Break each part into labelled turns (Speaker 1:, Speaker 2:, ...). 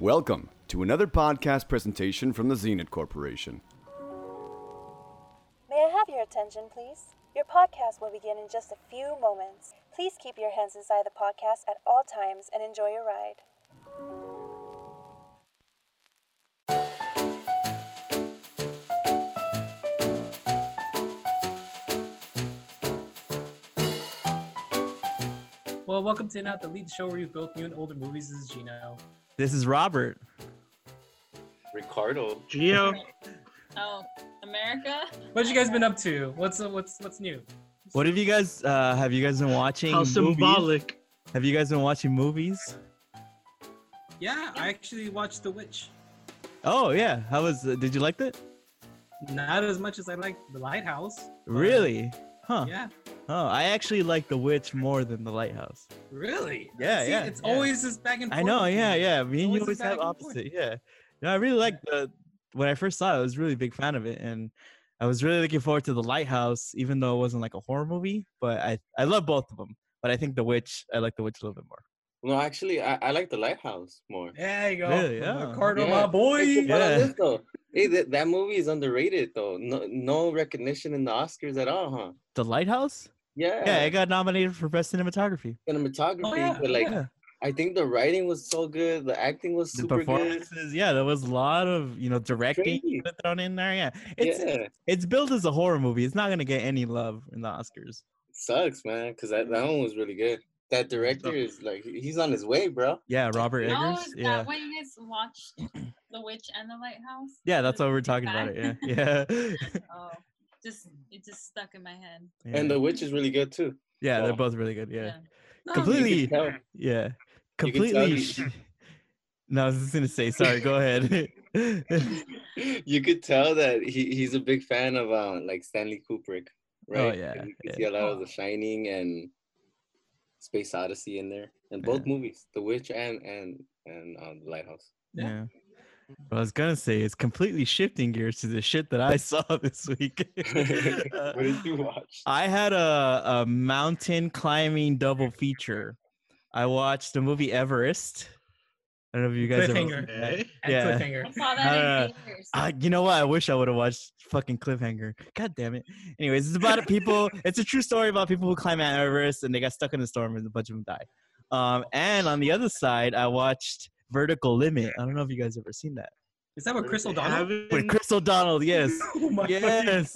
Speaker 1: Welcome to another podcast presentation from the Zenit Corporation.
Speaker 2: May I have your attention, please? Your podcast will begin in just a few moments. Please keep your hands inside the podcast at all times and enjoy your ride.
Speaker 3: Well, welcome to Not the Lead Show where we both new and older movies. This is Gino.
Speaker 4: This is Robert.
Speaker 5: Ricardo.
Speaker 6: Geo.
Speaker 7: Oh, America?
Speaker 3: What you guys been up to? What's uh, what's what's new?
Speaker 4: What have you guys uh have you guys been watching?
Speaker 6: How
Speaker 4: movies?
Speaker 6: symbolic.
Speaker 4: Have you guys been watching movies?
Speaker 3: Yeah, I actually watched The Witch.
Speaker 4: Oh yeah. How was uh, did you like it?
Speaker 3: Not as much as I like The Lighthouse.
Speaker 4: Really? Huh.
Speaker 3: Yeah.
Speaker 4: Oh, I actually like The Witch more than The Lighthouse.
Speaker 3: Really?
Speaker 4: Yeah,
Speaker 3: See,
Speaker 4: yeah,
Speaker 3: It's
Speaker 4: yeah.
Speaker 3: always this back and forth.
Speaker 4: I know,
Speaker 3: with
Speaker 4: yeah,
Speaker 3: me.
Speaker 4: yeah. Me and you
Speaker 3: Always
Speaker 4: always have
Speaker 3: back forth.
Speaker 4: opposite. Yeah. No, I really like the when I first saw it, I was really a big fan of it and I was really looking forward to The Lighthouse, even though it wasn't like a horror movie. But I I love both of them. But I think The Witch, I like The Witch a little bit more.
Speaker 5: No, actually, I, I like the lighthouse more.
Speaker 3: There you go.
Speaker 4: Really? Yeah.
Speaker 3: Ricardo,
Speaker 5: Yeah.
Speaker 3: my boy.
Speaker 5: Hey, but on
Speaker 4: Yeah.
Speaker 5: hey, that, that movie is underrated though. No, no recognition in the Oscars at all, huh?
Speaker 4: The Lighthouse?
Speaker 5: Yeah.
Speaker 4: Yeah, it got nominated for best cinematography.
Speaker 5: cinematography,
Speaker 3: Oh, yeah,
Speaker 5: but like
Speaker 4: yeah.
Speaker 5: I think the writing was so good, the acting was
Speaker 4: the
Speaker 5: super good.
Speaker 4: performances yeah there was a lot of you know directing
Speaker 5: Crazy.
Speaker 4: thrown in there yeah it's
Speaker 5: yeah,
Speaker 4: it's billed as a horror movie it's not gonna get any love in the oscars
Speaker 5: sucks, man, because that, that one was really good. That director is like he's on his way, bro.
Speaker 4: yeah robert
Speaker 7: Oh,
Speaker 4: eggers
Speaker 7: is
Speaker 4: yeah
Speaker 7: that why you guys watched The Witch and The Lighthouse?
Speaker 4: yeah that's
Speaker 7: Was
Speaker 4: why we're talking about it yeah yeah
Speaker 7: oh, just it just stuck in my head.
Speaker 4: yeah,
Speaker 5: And the witch is really good too.
Speaker 4: yeah they're
Speaker 5: oh.
Speaker 4: both really good yeah
Speaker 7: No,
Speaker 4: completely
Speaker 5: You can tell.
Speaker 4: yeah
Speaker 5: You can tell
Speaker 4: completely
Speaker 5: he-
Speaker 4: no i was just gonna say sorry go ahead
Speaker 5: you could tell that he, he's a big fan of uh, like Stanley Kubrick, right?
Speaker 4: Oh, yeah,
Speaker 5: 'Cause You
Speaker 4: yeah.
Speaker 5: see a lot of The Shining and Space Odyssey in there, and both movies, The Witch and and and um, The Lighthouse.
Speaker 4: yeah what I was gonna say it's completely shifting gears to the shit that I saw this week. Uh,
Speaker 5: what did you watch?
Speaker 4: I had a, a mountain climbing double feature. I watched the movie Everest. I don't know if you guys ever
Speaker 3: Cliffhanger.
Speaker 4: seen that. Yeah.
Speaker 3: Cliffhanger.
Speaker 7: I saw that
Speaker 4: Uh,
Speaker 7: in theaters.
Speaker 4: Uh, you know what? I wish I would have watched fucking Cliffhanger. God damn it. Anyways, it's about people. It's a true story about people who climb Mount Everest and they got stuck in the storm and a bunch of them died. Um, and on the other side, I watched Vertical Limit. I don't know if you guys ever seen that.
Speaker 3: Is that with Chris
Speaker 6: They
Speaker 3: O'Donnell?
Speaker 4: With Chris O'Donnell, yes.
Speaker 3: Oh
Speaker 4: Yes.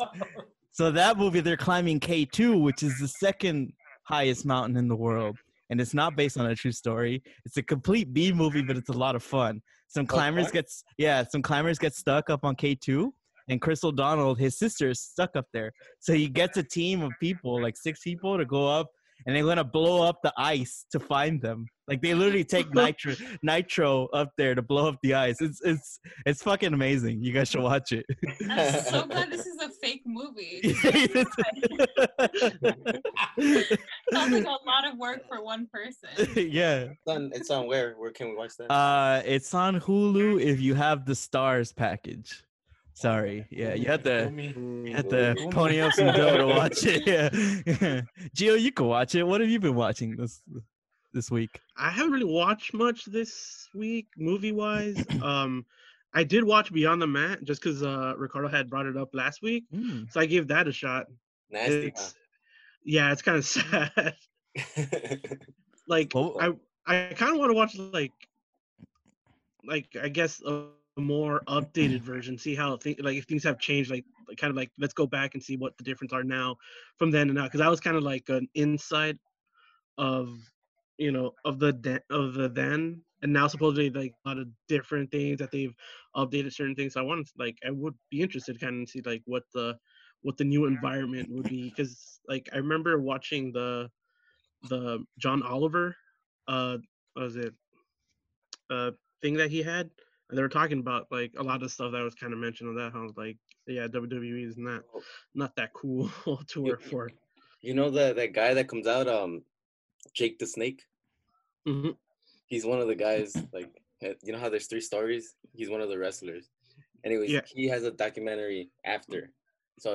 Speaker 4: So that movie, they're climbing K2, which is the second highest mountain in the world, and it's not based on a true story. It's a complete B movie, but it's a lot of fun. Some climbers
Speaker 5: fun?
Speaker 4: gets yeah, some climbers get stuck up on K2, and Chris O'Donnell, his sister, is stuck up there. So he gets a team of people, like six people, to go up, and they're gonna blow up the ice to find them. Like they literally take nitro nitro up there to blow up the ice. It's it's it's fucking amazing. You guys should watch it.
Speaker 7: I'm so glad this is a fake movie. Sounds like a lot of work for one person.
Speaker 4: yeah.
Speaker 5: It's on, it's on where? Where can we watch that?
Speaker 4: Uh, it's on Hulu if you have the stars package. Sorry, yeah, you had to you had to pony up some dough to watch it. Yeah, Gio, you can watch it. What have you been watching this this week?
Speaker 6: I haven't really watched much this week, movie wise. um, I did watch Beyond the Mat just because uh, Ricardo had brought it up last week,
Speaker 4: Mm,
Speaker 6: so I gave that a shot.
Speaker 5: Nasty.
Speaker 6: It's, yeah, it's kind of sad. like
Speaker 4: Well-
Speaker 6: I, I kind of want to watch like, like I guess a, a more updated version. See how th- like if things have changed. Like, like kind of like let's go back and see what the difference are now from then and now. Because I was kind of like an insight of you know of the de- of the then and now supposedly like a lot of different things that they've updated certain things. So I wanted like I would be interested kind of see like what the what the new environment would be because like I remember watching the the John Oliver uh was it uh thing that he had and they were talking about like a lot of stuff that was kind of mentioned on that how like yeah WWE is not not that cool to work for.
Speaker 5: you know that that guy that comes out, um, Jake the Snake.
Speaker 6: Mm-hmm.
Speaker 5: He's one of the guys. Like, eh, you know how there's three stories. He's one of the wrestlers. Anyways,
Speaker 6: Yeah.
Speaker 5: he has a documentary after, so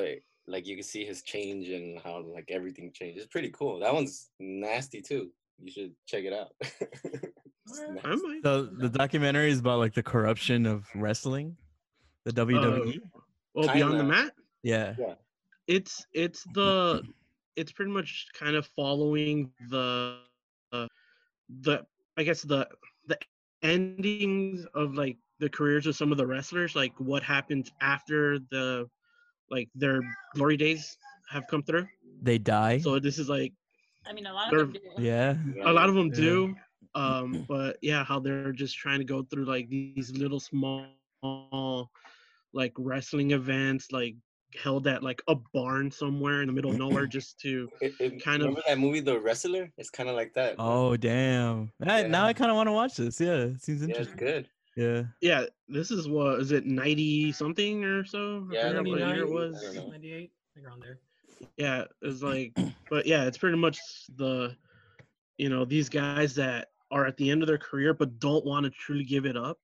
Speaker 5: like you can see his change and how like everything changed. It's pretty cool. That one's nasty too. You should check it out.
Speaker 3: What?
Speaker 6: I might.
Speaker 4: So the documentary is about like the corruption of wrestling, the WWE.
Speaker 6: Well, beyond the mat.
Speaker 4: yeah.
Speaker 6: it's it's the it's pretty much kind of following the uh, the I guess the the endings of like the careers of some of the wrestlers, like what happens after the like their glory days have come through.
Speaker 4: They die.
Speaker 6: So this is like
Speaker 7: I mean, a lot of them do.
Speaker 4: yeah.
Speaker 6: a lot of them
Speaker 4: Yeah.
Speaker 6: do, um, but yeah, how they're just trying to go through like these little small like wrestling events, like held at like a barn somewhere in the middle of nowhere, just to
Speaker 5: It, it,
Speaker 6: Kind of-
Speaker 5: that movie, The Wrestler? It's kind of like that. bro.
Speaker 4: Oh damn. I, Now I kind of want to watch this. Yeah, it seems
Speaker 5: yeah, it's
Speaker 4: interesting.
Speaker 5: good.
Speaker 4: Yeah.
Speaker 6: Yeah, this is what is it ninety something or so? I
Speaker 5: Yeah,
Speaker 6: forgot what year it was.
Speaker 5: I don't know.
Speaker 3: 98, I think around there.
Speaker 6: Yeah, it's like, but yeah, it's pretty much the, you know, these guys that are at the end of their career but don't want to truly give it up,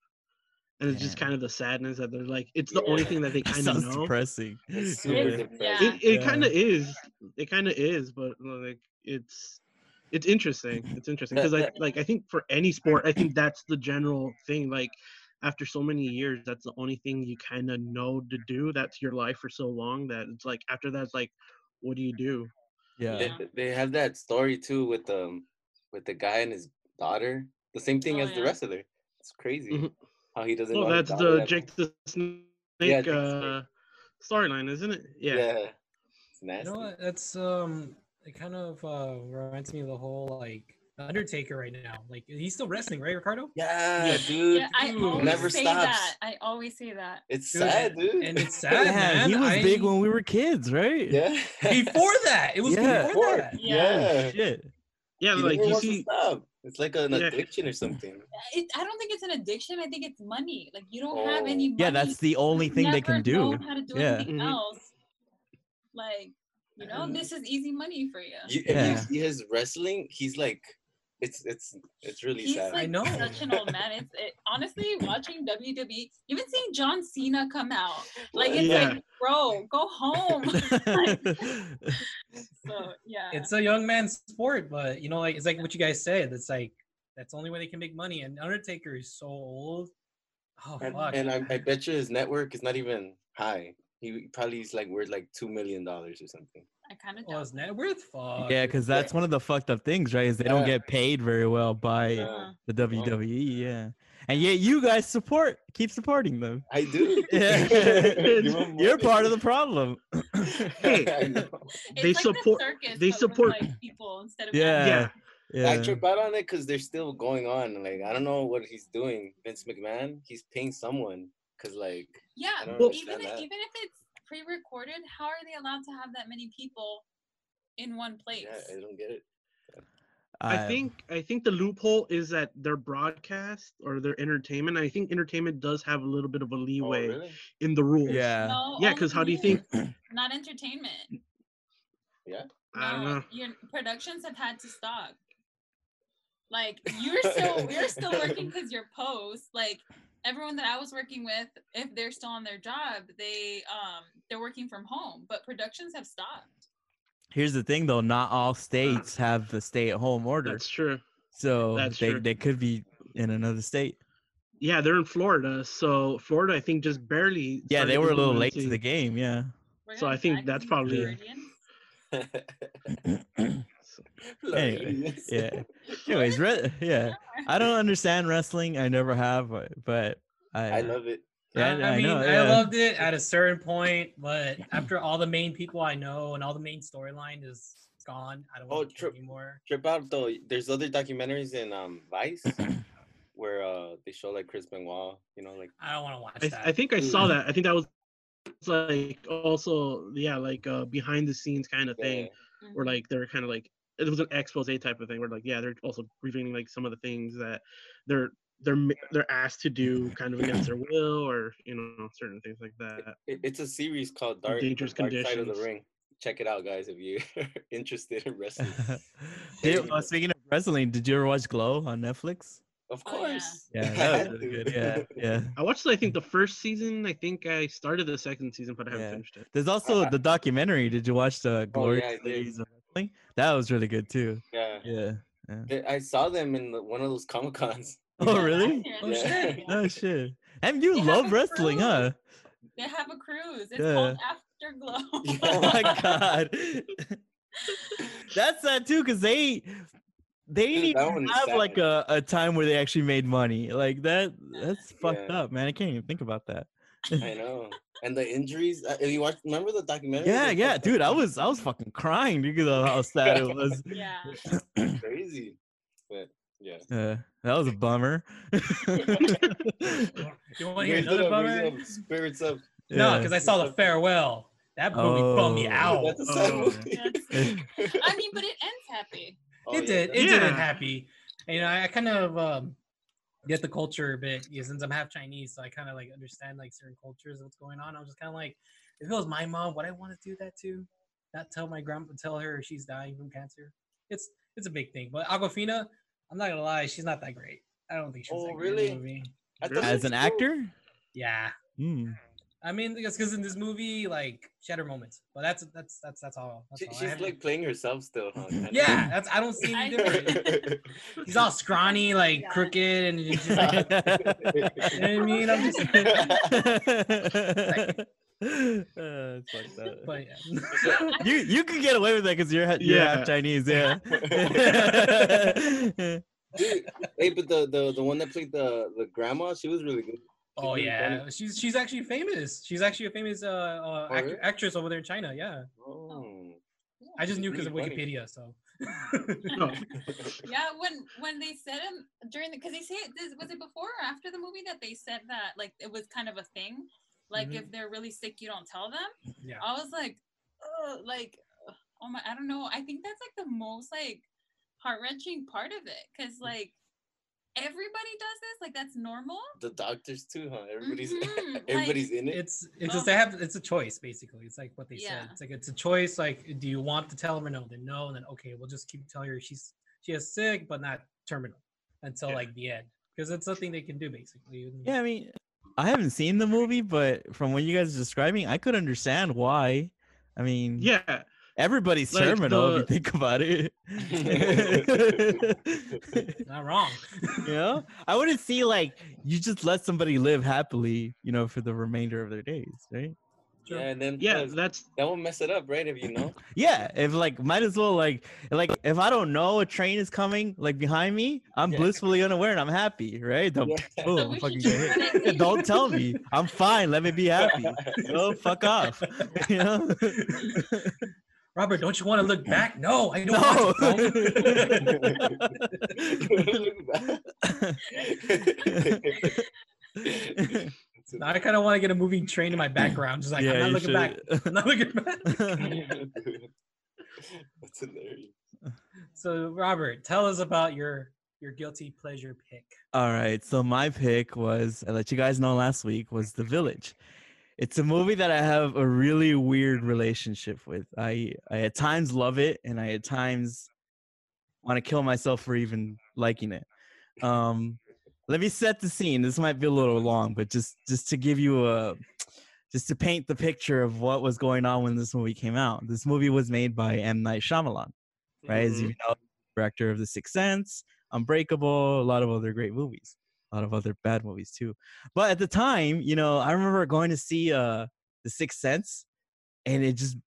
Speaker 6: and it's just kind of the sadness that they're like, it's the only thing that they kind of know.
Speaker 4: depressing.
Speaker 5: It's super
Speaker 7: It's-
Speaker 5: depressing.
Speaker 6: It it
Speaker 4: Yeah.
Speaker 6: kind of is. It kind of is, but like it's it's interesting. It's interesting because I like I think for any sport, I think that's the general thing. Like after so many years, that's the only thing you kind of know to do. That's your life for so long that it's like after that, it's like, what do you do?
Speaker 4: Yeah.
Speaker 5: They, they have that story too with um with the guy and his daughter. The same thing
Speaker 7: Oh,
Speaker 5: as the
Speaker 7: rest of
Speaker 5: wrestler. It's crazy
Speaker 6: Mhm.
Speaker 5: how he doesn't.
Speaker 6: Oh,
Speaker 5: know
Speaker 6: that's the
Speaker 5: that-
Speaker 6: Jake the Snake
Speaker 5: Yeah,
Speaker 6: uh, storyline, isn't it?
Speaker 5: Yeah.
Speaker 6: Yeah.
Speaker 5: It's nasty.
Speaker 3: You know what? That's um, it kind of uh reminds me of the whole like Undertaker right now. Like he's still wrestling, right, Ricardo?
Speaker 5: Yeah,
Speaker 6: Yeah.
Speaker 5: dude.
Speaker 7: Yeah, I
Speaker 3: Dude.
Speaker 7: always
Speaker 5: Never
Speaker 7: say
Speaker 5: stops.
Speaker 7: that. I always say that.
Speaker 5: It's
Speaker 3: Dude,
Speaker 5: sad, dude.
Speaker 3: And it's sad,
Speaker 4: Yeah,
Speaker 3: man.
Speaker 4: he was big when we were kids, right?
Speaker 5: yeah.
Speaker 3: Before that, it was
Speaker 4: Yeah.
Speaker 3: before that.
Speaker 5: Yeah.
Speaker 4: Shit.
Speaker 6: Yeah,
Speaker 5: He
Speaker 6: like you see,
Speaker 5: stop. It's like an
Speaker 6: Yeah.
Speaker 5: addiction or something.
Speaker 7: It, I don't think it's an addiction. I think it's money. Like you don't have any
Speaker 5: Oh.
Speaker 7: money.
Speaker 4: Yeah, that's the only
Speaker 7: you've
Speaker 4: thing they can do.
Speaker 7: known How to do
Speaker 4: Yeah.
Speaker 7: anything
Speaker 6: Mhm.
Speaker 7: else? Like you know, this is easy money for you.
Speaker 5: You,
Speaker 4: Yeah.
Speaker 5: If you see his wrestling, he's like, it's it's it's really
Speaker 7: He's
Speaker 5: sad.
Speaker 7: like
Speaker 3: I know.
Speaker 7: such an old man. It's it, honestly watching WWE, even seeing John Cena come out, like it's
Speaker 6: Yeah.
Speaker 7: like, bro, go home. so yeah,
Speaker 3: It's a young man's sport, but you know, like it's like what you guys said. It's like that's the only way they can make money. And Undertaker is so old. Oh
Speaker 5: and
Speaker 3: fuck.
Speaker 5: and I, I bet you his network is not even high. He probably is like worth like two million dollars or something.
Speaker 7: I kind of
Speaker 3: well, his net worth? Fuck.
Speaker 4: yeah, because that's one of the fucked up things, right? Is they don't get paid very well by uh-huh.
Speaker 5: Yeah.
Speaker 4: the WWE. Yeah, and yet you guys support, keep supporting them.
Speaker 5: I do.
Speaker 4: Yeah. You're part of the problem.
Speaker 6: Hey,
Speaker 5: I know.
Speaker 7: It's
Speaker 6: they
Speaker 7: like
Speaker 6: support-
Speaker 7: The circus,
Speaker 6: they
Speaker 7: but with,
Speaker 6: support-
Speaker 7: like, people instead of
Speaker 4: Yeah.
Speaker 6: yeah,
Speaker 4: yeah.
Speaker 5: I trip out on it because they're still going on. Like I don't know what he's doing. Vince McMahon, he's paying someone because like
Speaker 7: Yeah,
Speaker 5: I don't
Speaker 7: even if, even if it's pre-recorded, how are they allowed to have that many people in one place?
Speaker 5: yeah, I don't get it.
Speaker 6: I um, think I think the loophole is that their broadcast or their entertainment. I think entertainment does have a little bit of a
Speaker 5: Oh,
Speaker 6: leeway
Speaker 5: really?
Speaker 6: in the rules.
Speaker 4: Yeah.
Speaker 7: No,
Speaker 6: Yeah, because how do you think?
Speaker 7: Not entertainment.
Speaker 5: Yeah.
Speaker 6: I don't
Speaker 7: No,
Speaker 6: know.
Speaker 7: Your productions have had to stop. Like you're still you're still working because you're post. Like everyone that I was working with, if they're still on their job, they um they're working from home, but productions have stopped.
Speaker 4: Here's the thing, though. Not all states have the stay-at-home order,
Speaker 6: That's true.
Speaker 4: so
Speaker 6: that's
Speaker 4: they
Speaker 6: true.
Speaker 4: they could be in another state.
Speaker 6: Yeah, they're in Florida, so Florida, I think, just barely.
Speaker 4: Yeah, they were a little late to the game. Yeah.
Speaker 6: So I think that's probably-
Speaker 7: Floridians.
Speaker 4: Anyway, yeah. Anyways, re- yeah. I don't understand wrestling. I never have, but- but I,
Speaker 5: I love it.
Speaker 4: Yeah,
Speaker 3: I,
Speaker 4: I
Speaker 3: mean,
Speaker 4: know,
Speaker 3: I
Speaker 4: yeah.
Speaker 3: loved it at a certain point, but after all the main people I know and all the main storyline is gone, I don't
Speaker 5: Oh,
Speaker 3: want to
Speaker 5: true.
Speaker 3: anymore.
Speaker 5: Trip out though. There's other documentaries in um Vice where uh they show like Chris Benoit. You know, like
Speaker 3: I don't want to watch
Speaker 6: I,
Speaker 3: that.
Speaker 6: I think I saw that. I think that was it's like also yeah, like uh behind the scenes kind of thing,
Speaker 5: yeah,
Speaker 6: where like they're kind of like it was an expose type of thing where like yeah, they're also revealing like some of the things that they're they're they're asked to do kind of against their will or you know certain things like that.
Speaker 5: it, it's a series called Dark, The
Speaker 6: dangerous
Speaker 5: Dark Side of the. Ring. Check it out, guys, if you're interested in wrestling.
Speaker 4: Did- uh, speaking of wrestling, did you ever watch Glow on Netflix?
Speaker 5: Of
Speaker 7: Oh, yeah.
Speaker 5: course.
Speaker 4: Yeah, that was really good. Yeah, yeah.
Speaker 6: I watched I think the first season. I think I started the second season, but I haven't
Speaker 4: Yeah.
Speaker 6: finished it.
Speaker 4: There's also the documentary. Did you watch the
Speaker 5: Oh,
Speaker 4: Glorious
Speaker 5: yeah, I did.
Speaker 4: Ladies of Wrestling? That was really good too.
Speaker 5: Yeah.
Speaker 4: Yeah.
Speaker 5: They- I saw them in the, one of those Comic Cons.
Speaker 4: Oh, really?
Speaker 3: Oh,
Speaker 7: here.
Speaker 3: Oh,
Speaker 7: shit.
Speaker 4: Oh shit! And you
Speaker 7: They
Speaker 4: love
Speaker 7: a
Speaker 4: wrestling, huh?
Speaker 7: They have a cruise. It's
Speaker 4: Yeah.
Speaker 7: called Afterglow.
Speaker 4: Oh my god. That's sad too, because they they
Speaker 5: Dude, that
Speaker 4: even
Speaker 5: one is
Speaker 4: have like a, a time where they actually made money. Like that that's fucked
Speaker 5: Yeah.
Speaker 4: up, man. I can't even think about that.
Speaker 5: I know. And the injuries. uh, If you watch, remember the documentary?
Speaker 4: Yeah,
Speaker 5: They
Speaker 4: yeah, dude. I was I was fucking crying because of how sad it was.
Speaker 7: yeah.
Speaker 5: crazy. But yeah.
Speaker 4: Uh, that was a bummer.
Speaker 3: You want to hear another
Speaker 5: up, raise
Speaker 3: bummer?
Speaker 5: it up, Spirits up.
Speaker 3: No,
Speaker 4: Yeah.
Speaker 3: because I saw the farewell. That movie bummed me
Speaker 4: Oh.
Speaker 3: out.
Speaker 5: That's a sad
Speaker 6: Oh.
Speaker 5: movie.
Speaker 7: I mean, but it ends happy.
Speaker 5: Oh,
Speaker 3: it
Speaker 5: yeah,
Speaker 3: did.
Speaker 5: that's-
Speaker 3: It did
Speaker 6: Yeah.
Speaker 3: end happy. And, you know, I, I kind of um, get the culture a bit yeah, since I'm half Chinese, so I kind of like understand like certain cultures of what's going on. I was just kind of like, if it was my mom, would I want to do that too? Not tell my grandma, tell her she's dying from cancer. It's it's a big thing. But Awkwafina, I'm not gonna lie, she's not that great. I don't think she's
Speaker 5: Oh,
Speaker 3: that great in the
Speaker 5: really?
Speaker 3: movie.
Speaker 4: As an
Speaker 5: cool.
Speaker 4: actor?
Speaker 3: Yeah.
Speaker 4: Hmm.
Speaker 3: I mean, it's because in this movie, like, she had her moments, but that's that's that's that's all. That's
Speaker 5: She,
Speaker 3: all.
Speaker 5: She's like playing herself still, huh?
Speaker 3: yeah, that's I don't see
Speaker 7: I-
Speaker 3: any difference. He's all scrawny, like
Speaker 7: Yeah.
Speaker 3: crooked, and just like, you know what I mean? I'm just,
Speaker 4: Uh, it's fucked up.
Speaker 3: but yeah.
Speaker 4: you you could get away with that because you're you're half
Speaker 6: Yeah.
Speaker 4: Chinese, yeah.
Speaker 5: Dude, hey, but the, the the one that played the the grandma, she was really good.
Speaker 3: Oh yeah,
Speaker 5: funny.
Speaker 3: she's she's actually famous. She's actually a famous uh, uh
Speaker 5: Oh,
Speaker 3: act-
Speaker 5: really?
Speaker 3: actress over there in China. Yeah,
Speaker 5: Oh.
Speaker 3: I just knew because of
Speaker 5: really funny.
Speaker 3: Wikipedia. So
Speaker 6: Oh,
Speaker 7: Yeah, when when they said him during the because they say it this, was it before or after the movie that they said that like it was kind of a thing, like
Speaker 3: Mhm.
Speaker 7: if they're really sick, you don't tell them.
Speaker 3: yeah,
Speaker 7: I was like, oh, like, oh my, I don't know. I think that's like the most like heart wrenching part of it because like everybody does this, like that's normal.
Speaker 5: The doctors too, huh? Everybody's
Speaker 7: Mhm, like-
Speaker 5: everybody's in it.
Speaker 3: it's it's
Speaker 7: Oh.
Speaker 3: just they have it's a choice basically. It's like what they said. It's like it's a choice. Like, do you want to tell her no? Then no, and then okay, we'll just keep telling her she's she is sick but not terminal until
Speaker 6: Yeah.
Speaker 3: like the end because it's something they can do basically.
Speaker 4: yeah, I mean, I haven't seen the movie, but from what you guys are describing, I could understand why. I mean,
Speaker 6: yeah.
Speaker 4: Everybody's
Speaker 6: Like
Speaker 4: terminal if you think about it.
Speaker 3: Not wrong.
Speaker 4: you know, I wouldn't see like you just let somebody live happily, you know, for the remainder of their days, right?
Speaker 3: Sure.
Speaker 5: Yeah, and then
Speaker 6: Yeah,
Speaker 5: plus,
Speaker 6: that's
Speaker 5: that will mess it up, right? If you know.
Speaker 4: Yeah, if like might as well like like if I don't know a train is coming like behind me, I'm
Speaker 5: Yeah.
Speaker 4: blissfully unaware and I'm happy, right? Don't,
Speaker 5: Yeah.
Speaker 4: boom,
Speaker 7: So
Speaker 4: fucking
Speaker 7: just
Speaker 4: get hit. don't tell me. I'm fine. Let me be happy. Oh, fuck off. You know?
Speaker 3: Robert, don't you want to look back? No, I don't.
Speaker 4: No.
Speaker 3: Want to. Now I kind of want to get a moving train in my background. Just like I'm not
Speaker 4: you
Speaker 3: looking back. I'm not looking back.
Speaker 5: That's hilarious.
Speaker 3: So Robert, tell us about your your guilty pleasure pick.
Speaker 4: All right. So my pick was I let you guys know last week was The Village. It's a movie that I have a really weird relationship with. I I at times love it and I at times want to kill myself for even liking it. Um let me set the scene. This might be a little long, but just just to give you a just to paint the picture of what was going on when this movie came out. This movie was made by M Night Shyamalan, right? As you know, director of The Sixth Sense, Unbreakable, a lot of other great movies, a lot of other bad movies too. But at the time, you know, I remember going to see uh The Sixth Sense, and it just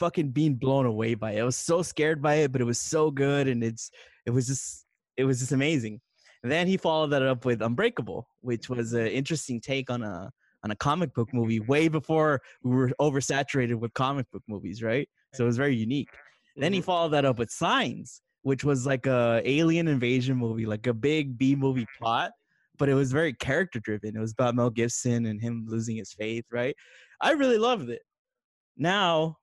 Speaker 4: fucking being blown away by it. I was so scared by it, but it was so good, and it's it was just it was just amazing. And then he followed that up with Unbreakable, which was an interesting take on a on a comic book movie way before we were oversaturated with comic book movies, right? So it was very unique. Then he followed that up with Signs, which was like a alien invasion movie, like a big B movie plot, but it was very character driven. It was about Mel Gibson and him losing his faith, right? I really loved it. Now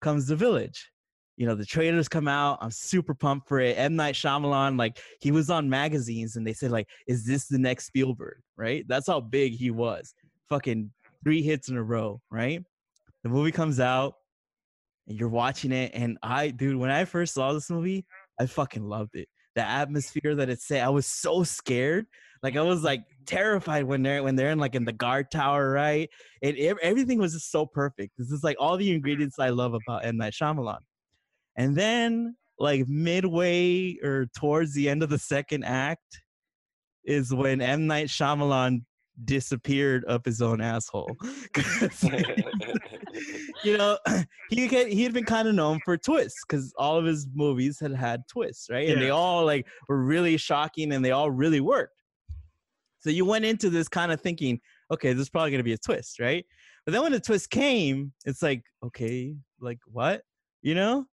Speaker 4: comes The Village. You know, the trailers come out. I'm super pumped for it. M. Night Shyamalan, like he was on magazines and they said, like, is this the next Spielberg? Right? That's how big he was. Fucking three hits in a row, right? The movie comes out and you're watching it. And I, dude, when I first saw this movie, I fucking loved it. The atmosphere that it set, I was so scared. Like I was like terrified when they're when they're in like in the guard tower, right? It, everything was just so perfect. This is like all the mm. ingredients I love about M Night Shyamalan. And then like midway or towards the end of the second act, is when M Night Shyamalan disappeared up his own asshole. you know, he had, he had been kind of known for twists because all of his movies had had twists, right? And they all like were really shocking and they all really worked. So you went into this kind of thinking, okay, this is probably gonna be a twist, right? But then when the twist came, it's like, okay, like what? You know,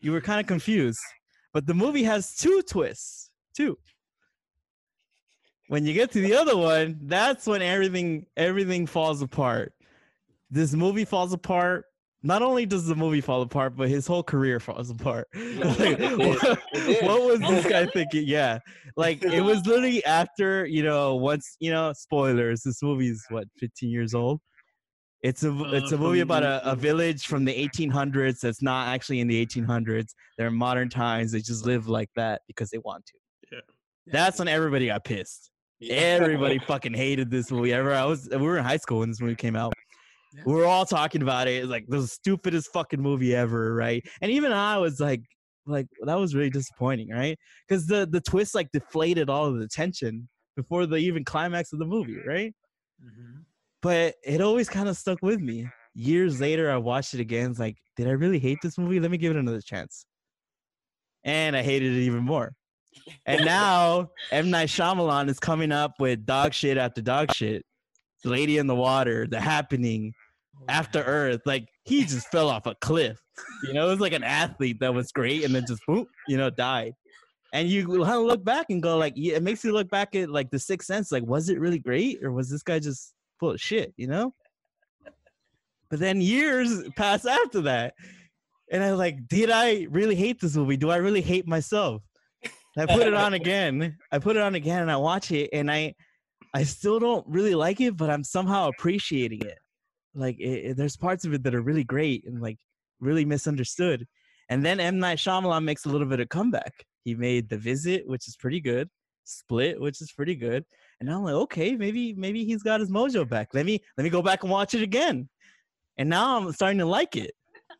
Speaker 4: you were kind of confused. But the movie has two twists, two. When you get to the other one, that's when everything everything falls apart. This movie falls apart. Not only does the movie fall apart, but his whole career falls apart. Like, what, what was this guy thinking? Yeah, like it was literally after you know once you know spoilers. This movie is what 15 years old. It's a it's
Speaker 6: Uh,
Speaker 4: a movie about a, a village from the 1800s that's not actually in the 1800s. They're in modern times. They just live like that because they want to.
Speaker 6: Yeah.
Speaker 4: That's when everybody got pissed.
Speaker 5: Yeah.
Speaker 4: Everybody fucking hated this movie. Ever I was we were in high school when this movie came out.
Speaker 3: Yeah.
Speaker 4: We were all talking about it. It's like the stupidest fucking movie ever, right? And even I was like, like that was really disappointing, right? Because the the twist like deflated all of the tension before the even climax of the movie, right?
Speaker 3: Mhm.
Speaker 4: But it always kind of stuck with me. Years later, I watched it again. It's like, did I really hate this movie? Let me give it another chance. And I hated it even more. And now M Night Shyamalan is coming up with dog shit after dog shit. The Lady in the Water, The Happening,
Speaker 3: Oh,
Speaker 4: After. Earth. Like he just fell off a cliff. You know, it was like an athlete that was great and then just boom, you know, died. And you kind of look back and go like, yeah, it makes you look back at like the Sixth Sense. Like, was it really great or was this guy just full of shit? You know. But then years pass after that, and I was like, did I really hate this movie? Do I really hate myself? I put it on again. I put it on again, and I watch it, and I, I still don't really like it, but I'm somehow appreciating it. Like, it, it- there's parts of it that are really great and like really misunderstood. And then M Night Shyamalan makes a little bit of comeback. He made The Visit, which is pretty good. Split, which is pretty good. And I'm like, okay, maybe maybe he's got his mojo back. Let me let me go back and watch it again. And now I'm starting to like it.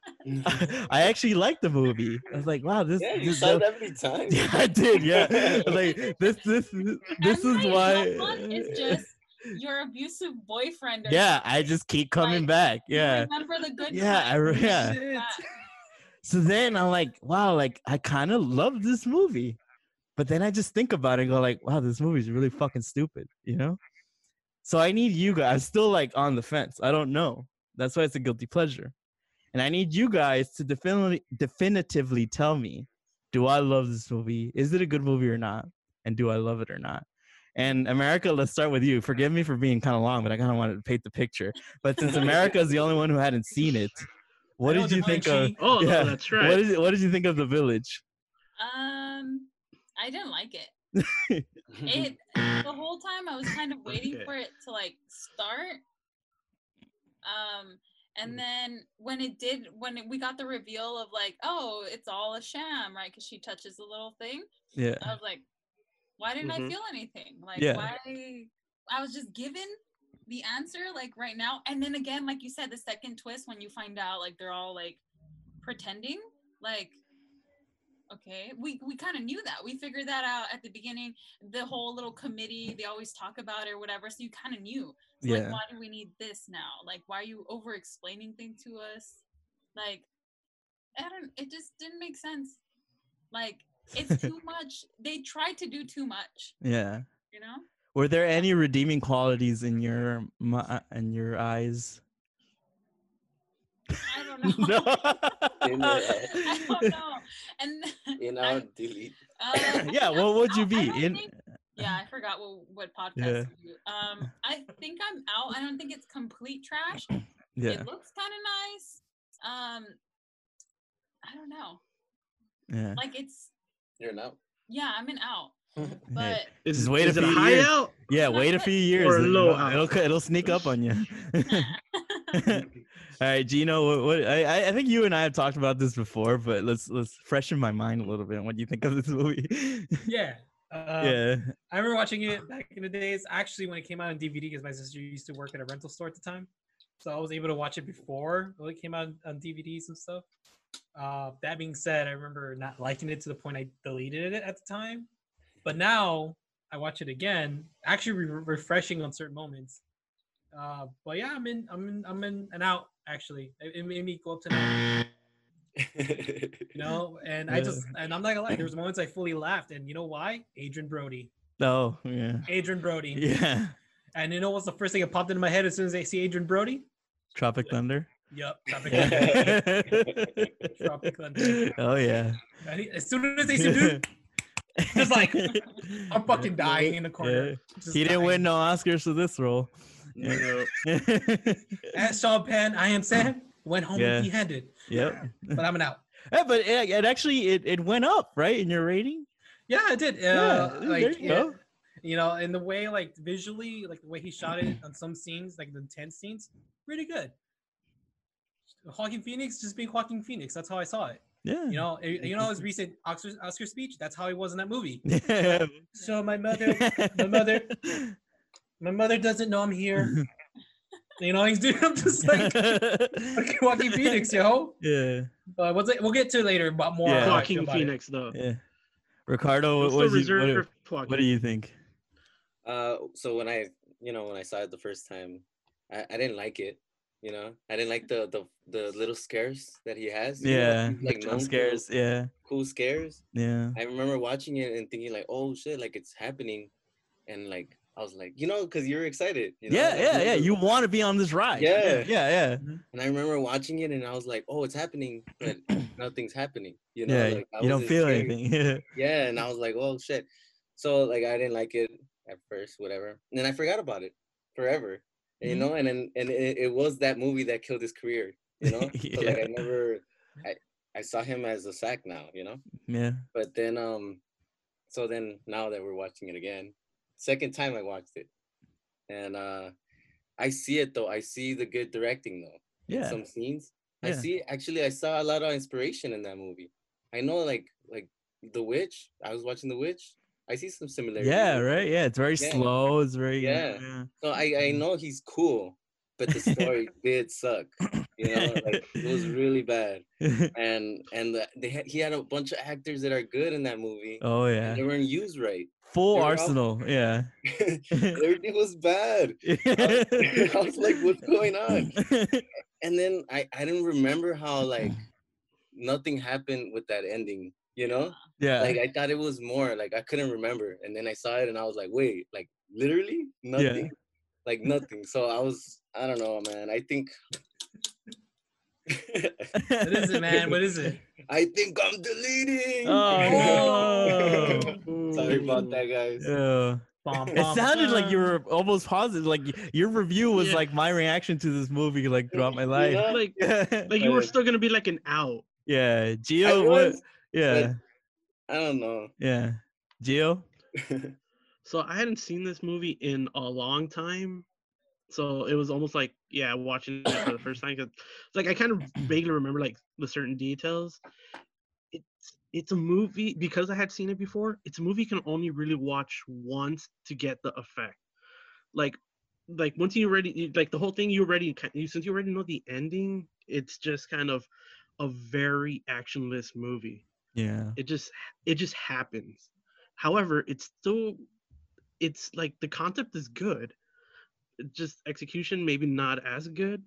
Speaker 4: I actually like the movie. I was like, wow, this.
Speaker 5: yeah, you
Speaker 4: this
Speaker 5: saw it every time.
Speaker 4: yeah, I did. Yeah, like this, this, this
Speaker 7: M.
Speaker 4: is
Speaker 7: Night
Speaker 4: why.
Speaker 7: Shyamalan is just your abusive boyfriend. Or
Speaker 4: Yeah,
Speaker 7: something.
Speaker 4: I just keep coming
Speaker 7: Like,
Speaker 4: back. Yeah.
Speaker 7: Remember the good
Speaker 4: Yeah, I yeah.
Speaker 7: Yeah.
Speaker 4: So then I'm like, wow, like I kind of love this movie. But then I just think about it and go like, wow, this movie is really fucking stupid, you know? So I need you guys. I'm still like on the fence. I don't know. That's why it's a guilty pleasure. And I need you guys to definitively definitively tell me, do I love this movie? Is it a good movie or not? And do I love it or not? And America, let's start with you. Forgive me for being kind of long, but I kind of wanted to paint the picture. But since America is the only one who hadn't seen it, what did you think of?
Speaker 6: Oh,
Speaker 4: Yeah.
Speaker 6: that's right.
Speaker 4: What did what did you think of the village?
Speaker 7: Um, I didn't like it. It the whole time I was kind of waiting
Speaker 6: Okay.
Speaker 7: for it to like start. Um, and then when it did, when it, we got the reveal of like, oh, it's all a sham, right? Because she touches the little thing.
Speaker 4: Yeah.
Speaker 7: I was like, why didn't
Speaker 6: Mhm.
Speaker 7: I feel anything? Like,
Speaker 4: Yeah.
Speaker 7: why? I was just given the answer like right now, and then again, like you said, the second twist when you find out like they're all like pretending, like. Okay, we, we kind of knew that. We figured that out at the beginning. The whole little committee, they always talk about it or whatever. So you kind of knew. So
Speaker 4: Yeah.
Speaker 7: Like, why do we need this now? Like, why are you over explaining things to us? Like, I don't. It just didn't make sense. Like, it's too much. They tried to do too much.
Speaker 4: Yeah.
Speaker 7: You know.
Speaker 4: Were there any redeeming qualities in your mi- in your eyes?
Speaker 7: I don't know.
Speaker 5: In your
Speaker 7: I don't know. And
Speaker 5: You know,
Speaker 7: I-
Speaker 5: delete.
Speaker 7: uh,
Speaker 4: yeah,
Speaker 7: I'm
Speaker 4: what would you
Speaker 7: out. I
Speaker 4: be in?
Speaker 7: think- yeah, I forgot what what podcast.
Speaker 4: Yeah.
Speaker 7: Um, I think I'm out. I don't think it's complete trash.
Speaker 4: Yeah,
Speaker 7: It looks kind of nice. Um, I don't know.
Speaker 4: yeah.
Speaker 7: Like it's
Speaker 5: You're an out.
Speaker 7: yeah, I'm an out.
Speaker 4: Yeah.
Speaker 7: But
Speaker 6: Is,
Speaker 4: Just wait a
Speaker 6: is it a
Speaker 4: few
Speaker 6: high
Speaker 4: years.
Speaker 6: out?
Speaker 4: Yeah,
Speaker 7: No,
Speaker 4: wait a few years.
Speaker 6: Or a low
Speaker 4: it'll,
Speaker 6: out.
Speaker 4: it'll it'll sneak up on you. All right, Gino. What, what I I- I think you and I have talked about this before, but let's let's freshen my mind a little bit. What do you think of this movie?
Speaker 3: Yeah. Uh,
Speaker 4: yeah,
Speaker 3: I remember watching it back in the days. Actually, when it came out on DVD, because my sister used to work at a rental store at the time, so I was able to watch it before it came out on DVDs and stuff. Uh, that being said, I remember not liking it to the point I deleted it at the time. But now I watch it again. Actually, re- refreshing on certain moments. Uh, but yeah, I'm in, I'm in, I'm in and out. Actually, it, it made me go up to now. You know, and I just, and I'm not gonna lie, there was moments I fully laughed, and you know why? Adrien Brody,
Speaker 4: Oh, yeah.
Speaker 3: Adrien Brody.
Speaker 4: Yeah.
Speaker 3: And you know what's the first thing that popped into my head as soon as I see Adrien Brody?
Speaker 4: Tropic Thunder.
Speaker 3: Yup, Tropic Thunder. Tropic Thunder.
Speaker 4: oh yeah.
Speaker 3: And he- As soon as they see dude, just like I'm fucking dying in the corner.
Speaker 4: Yeah. He didn't win no Oscars for this role.
Speaker 6: No.
Speaker 3: At Sean Penn, I am Sam went home
Speaker 4: Yeah.
Speaker 3: empty-handed,
Speaker 4: yep.
Speaker 3: but I'm an out.
Speaker 4: Yeah, but it, it actually it, it went up right in your rating.
Speaker 3: Yeah, it did.
Speaker 4: Yeah,
Speaker 3: Uh,
Speaker 4: there
Speaker 3: like,
Speaker 4: you
Speaker 3: yeah,
Speaker 4: go.
Speaker 3: you know, in the way like visually, like the way he shot it on some scenes, like the intense scenes, pretty good. Joaquin Phoenix just being Joaquin Phoenix. That's how I saw it.
Speaker 4: Yeah.
Speaker 3: You know, eh, you know his recent Oscar Oscar speech. That's how he was in that movie.
Speaker 4: Yeah.
Speaker 3: So my mother, my mother, my mother doesn't know I'm here. You know, he's doing. I'm just like fucking Joaquin Phoenix, yo.
Speaker 4: yeah.
Speaker 3: But we'll, we'll get to later about more.
Speaker 4: Yeah.
Speaker 3: how I feel
Speaker 6: Joaquin
Speaker 3: about it.
Speaker 6: Phoenix though.
Speaker 4: Yeah. Ricardo, what, was you, what, do-
Speaker 6: for
Speaker 4: what do you think?
Speaker 5: Uh, so when I, you know, when I saw it the first time, I, I didn't like it. You know, I didn't like the the the little scares that he has. you know,
Speaker 4: Yeah.
Speaker 5: like known
Speaker 4: Jump
Speaker 5: for
Speaker 4: scares. Yeah.
Speaker 5: cool scares.
Speaker 4: Yeah.
Speaker 5: I remember watching it and thinking like, oh shit, like it's happening, and like I was like, you know, because you're excited. You know?
Speaker 4: Yeah,
Speaker 5: like,
Speaker 4: yeah, yeah.
Speaker 5: you're-
Speaker 4: want to be on this ride.
Speaker 5: Yeah.
Speaker 4: Yeah, yeah.
Speaker 5: And I remember watching it and I was like, oh, it's happening, but nothing's happening. You know,
Speaker 4: Yeah.
Speaker 5: like, I
Speaker 4: you don't feel
Speaker 5: scared.
Speaker 4: anything. Yeah.
Speaker 5: Yeah, and I was like, oh shit. So like I didn't like it at first, whatever. And then I forgot about it forever. You
Speaker 4: Mhm.
Speaker 5: know, and then and it, it was that movie that killed his career. You know, so like I never, I I saw him as a sack now. You know,
Speaker 4: Yeah.
Speaker 5: but then um, so then now that we're watching it again, second time I watched it, and uh, I see it though. I see the good directing though.
Speaker 4: Yeah.
Speaker 5: Some scenes. I see. Actually, I saw a lot of inspiration in that movie. I know, like like The Witch. I was watching The Witch. I see some similarities.
Speaker 4: Yeah, right. Yeah, it's very
Speaker 5: Yeah.
Speaker 4: slow. It's very
Speaker 5: Yeah.
Speaker 4: yeah.
Speaker 5: So I I know he's cool, but the story did suck. You know, like it was really bad. And and the, they had, he had a bunch of actors that are good in that movie.
Speaker 4: oh
Speaker 5: and
Speaker 4: yeah.
Speaker 5: They weren't used right.
Speaker 4: Full
Speaker 5: they were all-
Speaker 4: arsenal. Yeah.
Speaker 5: Everything was bad. I was like, what's going on? And then I I didn't remember how like nothing happened with that ending. You know,
Speaker 4: yeah.
Speaker 5: like I thought it was more. Like I couldn't remember, and then I saw it, and I was like, wait, like literally nothing, like nothing. So I was, I don't know, man. I think.
Speaker 3: What is it, man? What is it?
Speaker 5: I think I'm deleting.
Speaker 4: Oh, no.
Speaker 5: Sorry about that, guys.
Speaker 4: Yeah.
Speaker 3: Bum,
Speaker 4: It
Speaker 3: bum,
Speaker 4: sounded like you were almost positive. Like your review was
Speaker 6: Yeah.
Speaker 4: like my reaction to this movie, like throughout my life.
Speaker 5: know?
Speaker 6: Like
Speaker 4: Yeah.
Speaker 6: like you were still gonna be like an out.
Speaker 4: Yeah. Geo. What?
Speaker 5: was,
Speaker 4: Yeah.
Speaker 5: I don't know.
Speaker 4: Yeah. Geo.
Speaker 6: So I hadn't seen this movie in a long time. So it was almost like, yeah, watching it for the first time. Cause like I kind of vaguely remember like the certain details. It's it's a movie because I had seen it before. It's a movie you can only really watch once to get the effect. Like like once you already like the whole thing you already you since you already know the ending, it's just kind of a very actionless movie
Speaker 4: Yeah.
Speaker 6: it just it just happens however it's still it's like the concept is good just execution maybe not as good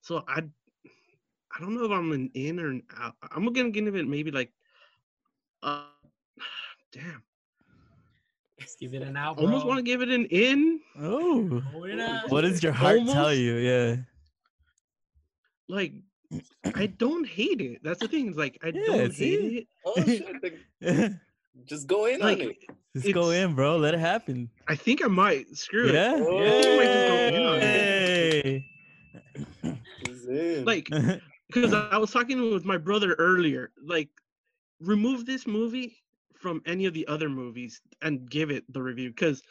Speaker 6: so i i don't know if i'm an in or an out i'm gonna give it maybe like uh damn
Speaker 3: Just give it an out,
Speaker 6: almost want to give it an in
Speaker 4: Oh.
Speaker 3: Hold it up.
Speaker 4: What does your heart tell you? Yeah.
Speaker 6: like i don't hate it that's the thing is like i
Speaker 4: Yeah,
Speaker 6: don't
Speaker 4: see?
Speaker 6: hate it
Speaker 5: oh shit! like, just go in
Speaker 6: like
Speaker 5: on it.
Speaker 4: Just go in, bro. Let it happen.
Speaker 6: i think i might screw it
Speaker 4: Yeah.
Speaker 5: Oh.
Speaker 6: I might just go in on it.
Speaker 4: Yay.
Speaker 5: Just
Speaker 6: like because I was talking with my brother earlier. Like, remove this movie from any of the other movies and give it the review because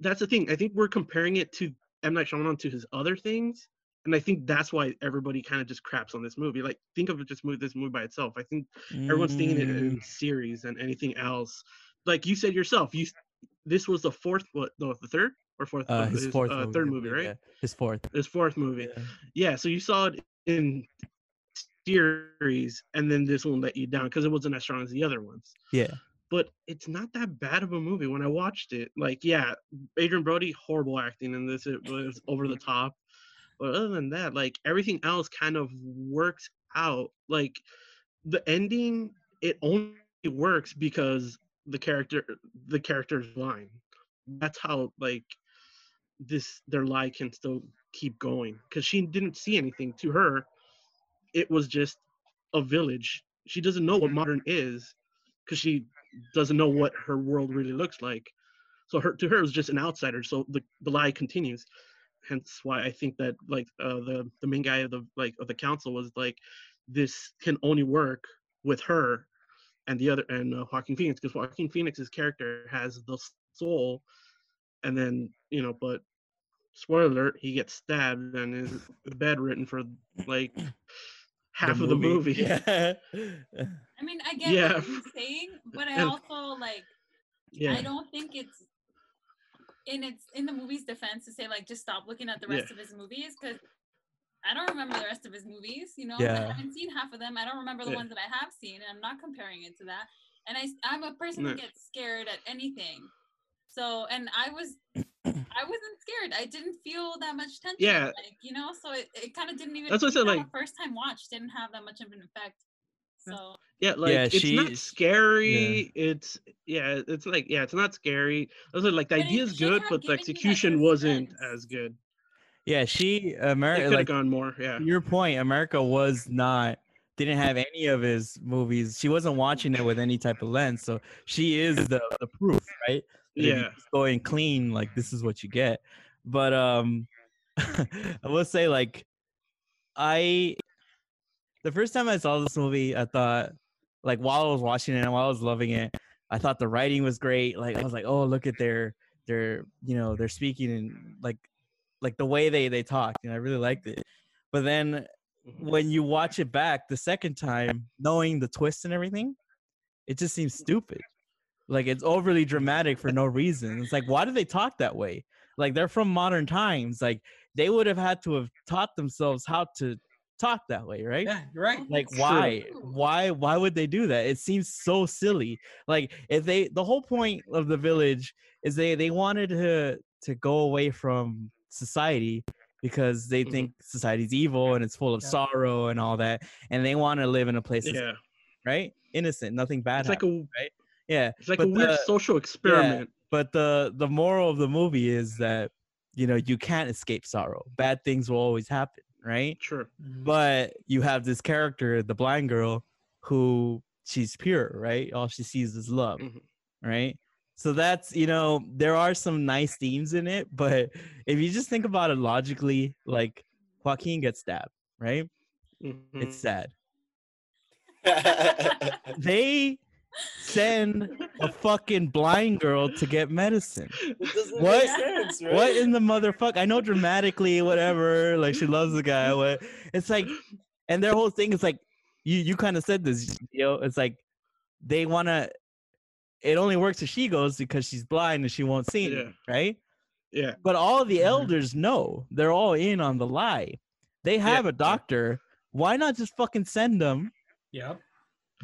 Speaker 6: that's the thing. I think we're comparing it to M Night Shyamalan to his other things, and I think that's why everybody kind of just craps on this movie. Like, think of it just move this movie by itself. I think everyone's thinking it
Speaker 4: Mm,
Speaker 6: in series and anything else. Like you said yourself, you this was the fourth, what no, the third or fourth,
Speaker 4: uh,
Speaker 6: uh,
Speaker 4: his fourth
Speaker 6: uh,
Speaker 4: movie,
Speaker 6: third movie, right?
Speaker 4: yeah. His fourth.
Speaker 6: His fourth movie
Speaker 4: Yeah.
Speaker 6: yeah so you saw it in series and then this one let you down because it wasn't as strong as the other ones
Speaker 4: Yeah.
Speaker 6: but it's not that bad of a movie when I watched it. Like, yeah, Adrien Brody, horrible acting in this. It was over the top. But other than that, like everything else kind of works out. Like the ending, it only works because the character the character's line. That's how like this their lie can still keep going. Because she didn't see anything. To her, it was just a village. She doesn't know what mm-hmm. modern is because she doesn't know what her world really looks like. So her to her it was just an outsider. So the, the lie continues. Hence why I think that like uh, the the main guy of the like of the council was like, this can only work with her and the other and uh, Joaquin Phoenix because Joaquin Phoenix's character has the soul, and then you know, but spoiler alert, he gets stabbed and is bedridden for like half of the movie.
Speaker 4: Yeah.
Speaker 7: I mean, I get
Speaker 6: Yeah.
Speaker 7: what you're saying, but I
Speaker 6: And-
Speaker 7: also like
Speaker 6: Yeah.
Speaker 7: I don't think it's in its in the movie's defense to say like just stop looking at the rest
Speaker 6: Yeah.
Speaker 7: of his movies because I don't remember the rest of his movies. You know,
Speaker 4: Yeah.
Speaker 7: I haven't seen half of them. I don't remember the
Speaker 6: Yeah.
Speaker 7: ones that I have seen, and I'm not comparing it to that. And I, I'm a person who gets scared at anything. So, and I was, I wasn't scared. I didn't feel that much tension.
Speaker 6: Yeah.
Speaker 7: like you know, so it, it kind of didn't even.
Speaker 6: That's what I said, like-
Speaker 7: first time watch didn't have that much of an effect. So
Speaker 6: Yeah, like
Speaker 4: Yeah,
Speaker 6: it's
Speaker 4: she-
Speaker 6: not scary. It's yeah, it's like yeah, it's not scary. Those are like the idea is good, but the
Speaker 7: given you that
Speaker 6: execution wasn't
Speaker 7: suspense.
Speaker 6: as good.
Speaker 4: Yeah, she America
Speaker 6: could have
Speaker 4: like
Speaker 6: gone more. Yeah,
Speaker 4: your point, America was not didn't have any of his movies. She wasn't watching it with any type of lens, so she is the the proof, right? that
Speaker 6: yeah,
Speaker 4: just go clean, like this is what you get. But um, I will say like I the first time I saw this movie, I thought like while I was watching it and while I was loving it, I thought the writing was great. Like I was like, oh look at their their you know they're speaking and like like the way they they talk, and I really liked it. But then
Speaker 6: Mhm.
Speaker 4: when you watch it back the second time, knowing the twist and everything, it just seems stupid. Like it's overly dramatic for no reason. It's like, why do they talk that way? Like they're from modern times. Like they would have had to have taught themselves how to talk that way, right?
Speaker 3: Yeah, you're right.
Speaker 4: Like
Speaker 6: True.
Speaker 4: why? Why why would they do that? It seems so silly. Like if they the whole point of the village is they they wanted to to go away from society because they
Speaker 6: Mhm.
Speaker 4: think society's evil and it's full of
Speaker 3: Yeah.
Speaker 4: sorrow and all that and they want to live in a place that's
Speaker 6: yeah.
Speaker 4: right innocent nothing bad
Speaker 6: It's like
Speaker 4: happens,
Speaker 6: a
Speaker 4: yeah
Speaker 6: it's like
Speaker 4: but
Speaker 6: a weird
Speaker 4: the-
Speaker 6: social experiment.
Speaker 4: but the the moral of the movie is that you know you can't escape sorrow bad things will always happen right
Speaker 6: Sure.
Speaker 4: but you have this character the blind girl who she's pure right all she sees is love
Speaker 6: Mhm.
Speaker 4: right so that's you know there are some nice themes in it but if you just think about it logically like joaquin gets stabbed right it's
Speaker 6: Mhm.
Speaker 4: sad they send a fucking blind girl to get medicine What?
Speaker 5: sense, right?
Speaker 4: what in the motherfucker? I know dramatically, whatever. Like she loves the guy. What? It's like, and their whole thing is like, you you kind of said this, you know. It's like they want to. It only works if she goes because she's blind and she won't see
Speaker 6: Yeah.
Speaker 4: anything, right?
Speaker 6: Yeah.
Speaker 4: But all the
Speaker 3: Mhm.
Speaker 4: elders know. They're all in on the lie. They have a doctor. Why not just fucking send them?
Speaker 3: Yep.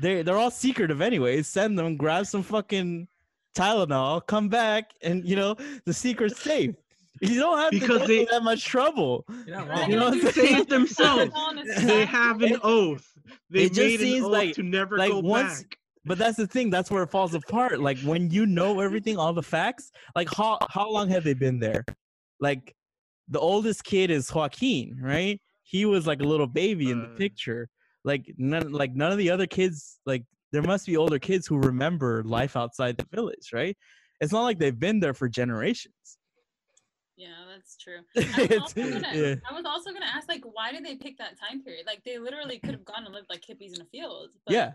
Speaker 4: They they're all secretive anyways. Send them. Grab some fucking Tylenol. Come back, and you know the secret's safe. You don't have
Speaker 6: Because
Speaker 4: to go
Speaker 6: they-
Speaker 4: through that much trouble.
Speaker 3: You're not
Speaker 7: They're
Speaker 3: wrong.
Speaker 4: You know
Speaker 7: gonna
Speaker 4: what I'm
Speaker 7: do
Speaker 4: saying?
Speaker 6: Save themselves.
Speaker 7: all in a
Speaker 6: They have an oath. They
Speaker 4: It just
Speaker 6: made an
Speaker 4: seems
Speaker 6: oath
Speaker 4: like-
Speaker 6: to never
Speaker 4: like
Speaker 6: go
Speaker 4: once-
Speaker 6: back.
Speaker 4: But that's the thing. That's where it falls apart. Like when you know everything, all the facts. Like how how long have they been there? Like the oldest kid is Joaquin, right? He was like a little baby in the
Speaker 6: Uh.
Speaker 4: picture. Like none like none of the other kids. Like there must be older kids who remember life outside the village, right? It's not like they've been there for generations.
Speaker 7: Yeah, that's true. I was, also gonna,
Speaker 4: yeah.
Speaker 7: I was also gonna ask, like, why did they pick that time period? Like, they literally could have gone and lived like hippies in a field. But
Speaker 4: Yeah.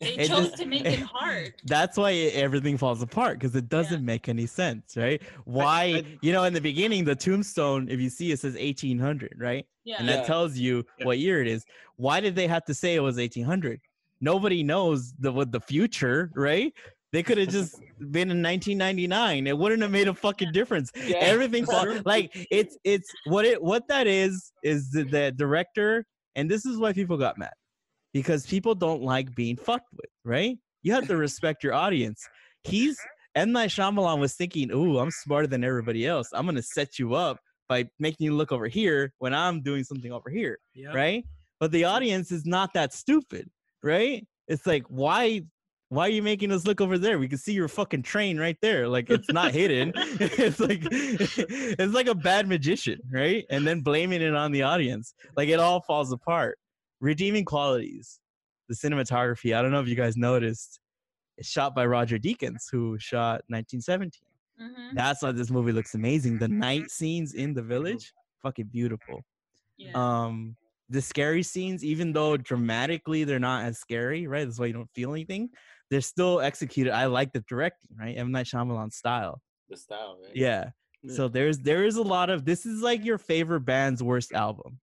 Speaker 7: They
Speaker 4: It
Speaker 7: chose
Speaker 4: just-
Speaker 7: to make it hard.
Speaker 4: That's why it- everything falls apart because it doesn't make any sense, right? Why,
Speaker 6: I-
Speaker 4: you know, in the beginning, the tombstone, if you see it says 1800, right?
Speaker 7: Yeah.
Speaker 4: And that
Speaker 5: Yeah.
Speaker 4: tells you
Speaker 6: Yeah.
Speaker 4: what year it is. Why did they have to say it was 1800? Nobody knows the what the future, right? They could have just been in 1999. It wouldn't have made a fucking difference.
Speaker 5: Yeah.
Speaker 4: Everything fall,
Speaker 3: True.
Speaker 4: like it's it's what it what that is is the, the director, and this is why people got mad because people don't like being fucked with, right? You have to respect your audience. He's mm-hmm. M Night Shyamalan was thinking, "Ooh, I'm smarter than everybody else. I'm gonna set you up by making you look over here when I'm doing something over here."
Speaker 3: Yep.
Speaker 4: right? But the audience is not that stupid, right? It's like why why are you making us look over there? We can see your fucking train right there. Like it's not hidden. it's like it's like a bad magician, right? And then blaming it on the audience. Like it all falls apart. Redeeming qualities. The cinematography. I don't know if you guys noticed. It's shot by Roger Deakins, who shot 1917.
Speaker 7: Mhm.
Speaker 4: That's why this movie looks amazing. The night scenes in the village, fucking beautiful
Speaker 7: Yeah.
Speaker 4: um the scary scenes even though dramatically they're not as scary right that's why you don't feel anything they're still executed i like the directing right M. Night Shyamalan style
Speaker 5: The style, right?
Speaker 4: yeah
Speaker 6: Yeah.
Speaker 4: so there's there is a lot of this is like your favorite band's worst album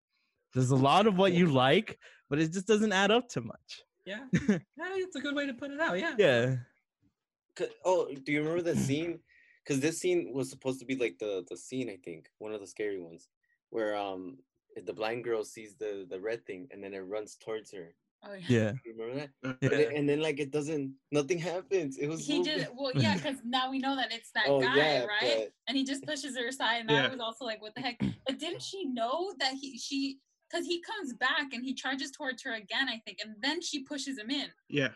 Speaker 4: there's a lot of what you like but it just doesn't add up to much
Speaker 3: Yeah. yeah, it's a good way to put it out. Yeah.
Speaker 4: Yeah.
Speaker 5: Oh, do you remember that scene? Because this scene was supposed to be like the the scene, I think, one of the scary ones, where um the blind girl sees the the red thing and then it runs towards her.
Speaker 7: Oh, yeah.
Speaker 4: yeah
Speaker 5: You remember that? And,
Speaker 4: yeah
Speaker 5: then, and then like it doesn't, nothing happens. It was
Speaker 7: He
Speaker 5: so
Speaker 7: did well, yeah, because now we know that it's that
Speaker 5: Oh,
Speaker 7: guy,
Speaker 5: yeah,
Speaker 7: right?
Speaker 5: but-
Speaker 7: And he just pushes her aside, and
Speaker 6: Yeah.
Speaker 7: I was also like, "What the heck?" But didn't she know that he she? Because he comes back and he charges towards her again, I think, and then she pushes him in.
Speaker 6: Yeah.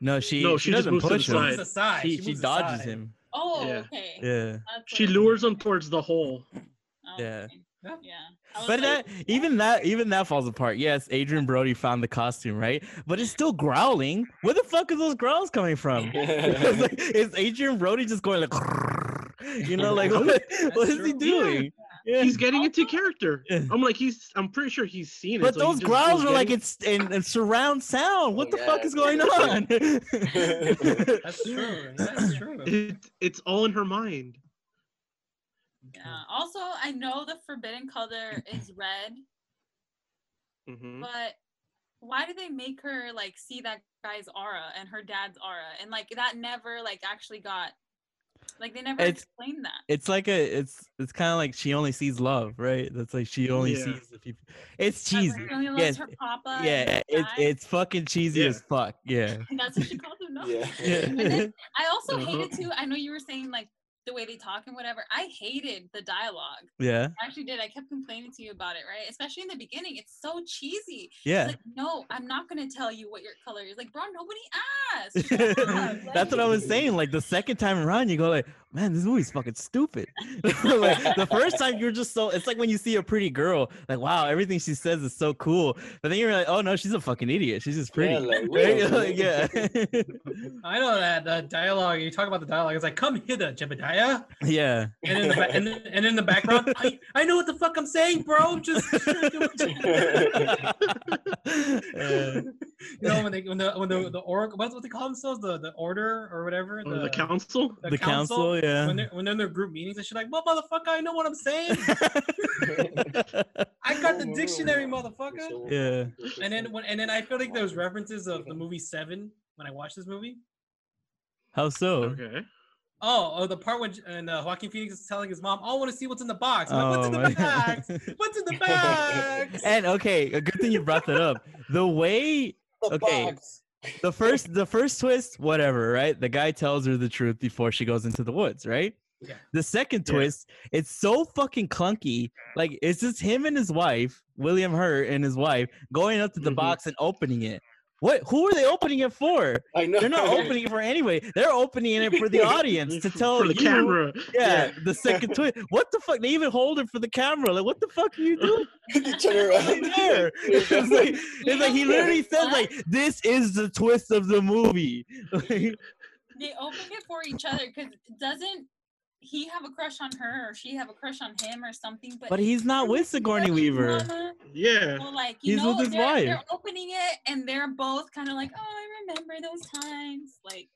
Speaker 4: No she
Speaker 6: No,
Speaker 4: she,
Speaker 6: she
Speaker 4: doesn't
Speaker 6: moves to the
Speaker 4: push him
Speaker 6: side.
Speaker 3: Moves aside.
Speaker 4: she, she
Speaker 3: moves
Speaker 4: dodges
Speaker 3: aside.
Speaker 4: him
Speaker 7: Oh,
Speaker 6: Yeah.
Speaker 7: okay.
Speaker 4: yeah
Speaker 7: That's
Speaker 6: She lures him towards the hole.
Speaker 7: oh,
Speaker 4: Yeah.
Speaker 7: okay.
Speaker 3: Yeah.
Speaker 7: Yeah.
Speaker 4: But
Speaker 7: like,
Speaker 4: that even that even that falls apart. Yes, Adrien Brody found the costume, right? But it's still growling. Where the fuck are those growls coming from? It's like, is Adrien Brody just going like, you know, like what, what is he
Speaker 3: true.
Speaker 4: doing? Yeah.
Speaker 6: He's getting into character.
Speaker 4: Yeah.
Speaker 6: I'm like he's. I'm pretty sure he's seen it.
Speaker 4: But
Speaker 6: so
Speaker 4: those growls
Speaker 6: goes
Speaker 4: are like it's in, in surround sound. What
Speaker 5: Oh,
Speaker 4: the fuck is going on?
Speaker 3: That's true. That's true.
Speaker 6: It, it's all in her mind.
Speaker 7: yeah. Also, I know the forbidden color is red,
Speaker 6: Mhm.
Speaker 7: but why do they make her like see that guy's aura and her dad's aura and like that never like actually got like they never
Speaker 4: It's-
Speaker 7: explained that
Speaker 4: it's like a it's it's kind of like she only sees love, right? That's like she only
Speaker 6: Yeah.
Speaker 4: sees the people. It's cheesy.
Speaker 7: she only loves
Speaker 4: Yes,
Speaker 7: her papa
Speaker 4: Yeah, it's it's fucking cheesy
Speaker 6: Yeah.
Speaker 4: as fuck. Yeah.
Speaker 7: and that's what she calls him no
Speaker 5: yeah.
Speaker 4: Yeah.
Speaker 7: i also
Speaker 6: Uh-huh.
Speaker 7: hated too i know you were saying like the way they talk and whatever i hated the dialogue
Speaker 4: yeah.
Speaker 7: I actually did i kept complaining to you about it right especially in the beginning it's so cheesy
Speaker 4: Yeah.
Speaker 7: It's like no i'm not gonna tell you what your color is like bro nobody asked.
Speaker 4: That's what I was saying. Like the second time around, you go like, "Man, this movie's fucking stupid." like, the first time you're just so. It's like when you see a pretty girl, like, "Wow, everything she says is so cool," but then you're like, "Oh no, she's a fucking idiot. She's just pretty."
Speaker 5: Yeah, like,
Speaker 4: right?
Speaker 5: wait
Speaker 4: Like, yeah,
Speaker 3: I know that the dialogue. You talk about the dialogue. It's like, "Come hither, Jebediah,"
Speaker 4: yeah.
Speaker 3: and in the ba- and, then- and in the background, I, I know what the fuck I'm saying, bro. Just
Speaker 4: Uh,
Speaker 3: you know when they when the when the the oracle what's what they call themselves the the order or whatever
Speaker 6: Or the council.
Speaker 4: the council, yeah.
Speaker 3: when they're when they're in their group meetings and shit like well motherfucker I know what I'm saying I got the dictionary motherfucker
Speaker 4: Yeah.
Speaker 3: and then when and then I feel like there was references of the movie Seven when I watched this movie
Speaker 4: How so?
Speaker 6: Okay.
Speaker 3: oh oh the part when and uh, Joaquin Phoenix is telling his mom I want to see what's in the box I'm like, what's in
Speaker 4: Oh,
Speaker 3: the box what's in the box
Speaker 4: and okay, a good thing you brought that up. The way
Speaker 5: The
Speaker 4: Okay.
Speaker 5: box.
Speaker 4: The first the first twist, whatever, right? The guy tells her the truth before she goes into the woods, right?
Speaker 3: Yeah.
Speaker 4: The second
Speaker 6: Yeah.
Speaker 4: twist, it's so fucking clunky. Like it's just him and his wife, William Hurt and his wife, going up to the
Speaker 6: Mhm.
Speaker 4: box and opening it. What? Who are they opening it for?
Speaker 5: I know.
Speaker 4: They're not opening it for anyway. They're opening it for the audience to tell
Speaker 6: for the
Speaker 4: you-
Speaker 6: camera.
Speaker 4: Yeah, the second twist. What the fuck? They even hold it for the camera. Like, what the fuck are you doing?
Speaker 5: You turn around.
Speaker 4: right there. It's like, it's like he literally says like, "This is the twist of the movie."
Speaker 7: They open it for each other because doesn't he have a crush on her or she have a crush on him or something but
Speaker 4: but he's not with Sigourney Weaver.
Speaker 7: Mama,
Speaker 6: Yeah.
Speaker 7: Well, like you
Speaker 4: He's
Speaker 7: know,
Speaker 4: with his
Speaker 7: they're,
Speaker 4: wife.
Speaker 7: they're opening it and they're both kind of like, "Oh, I remember those times." Like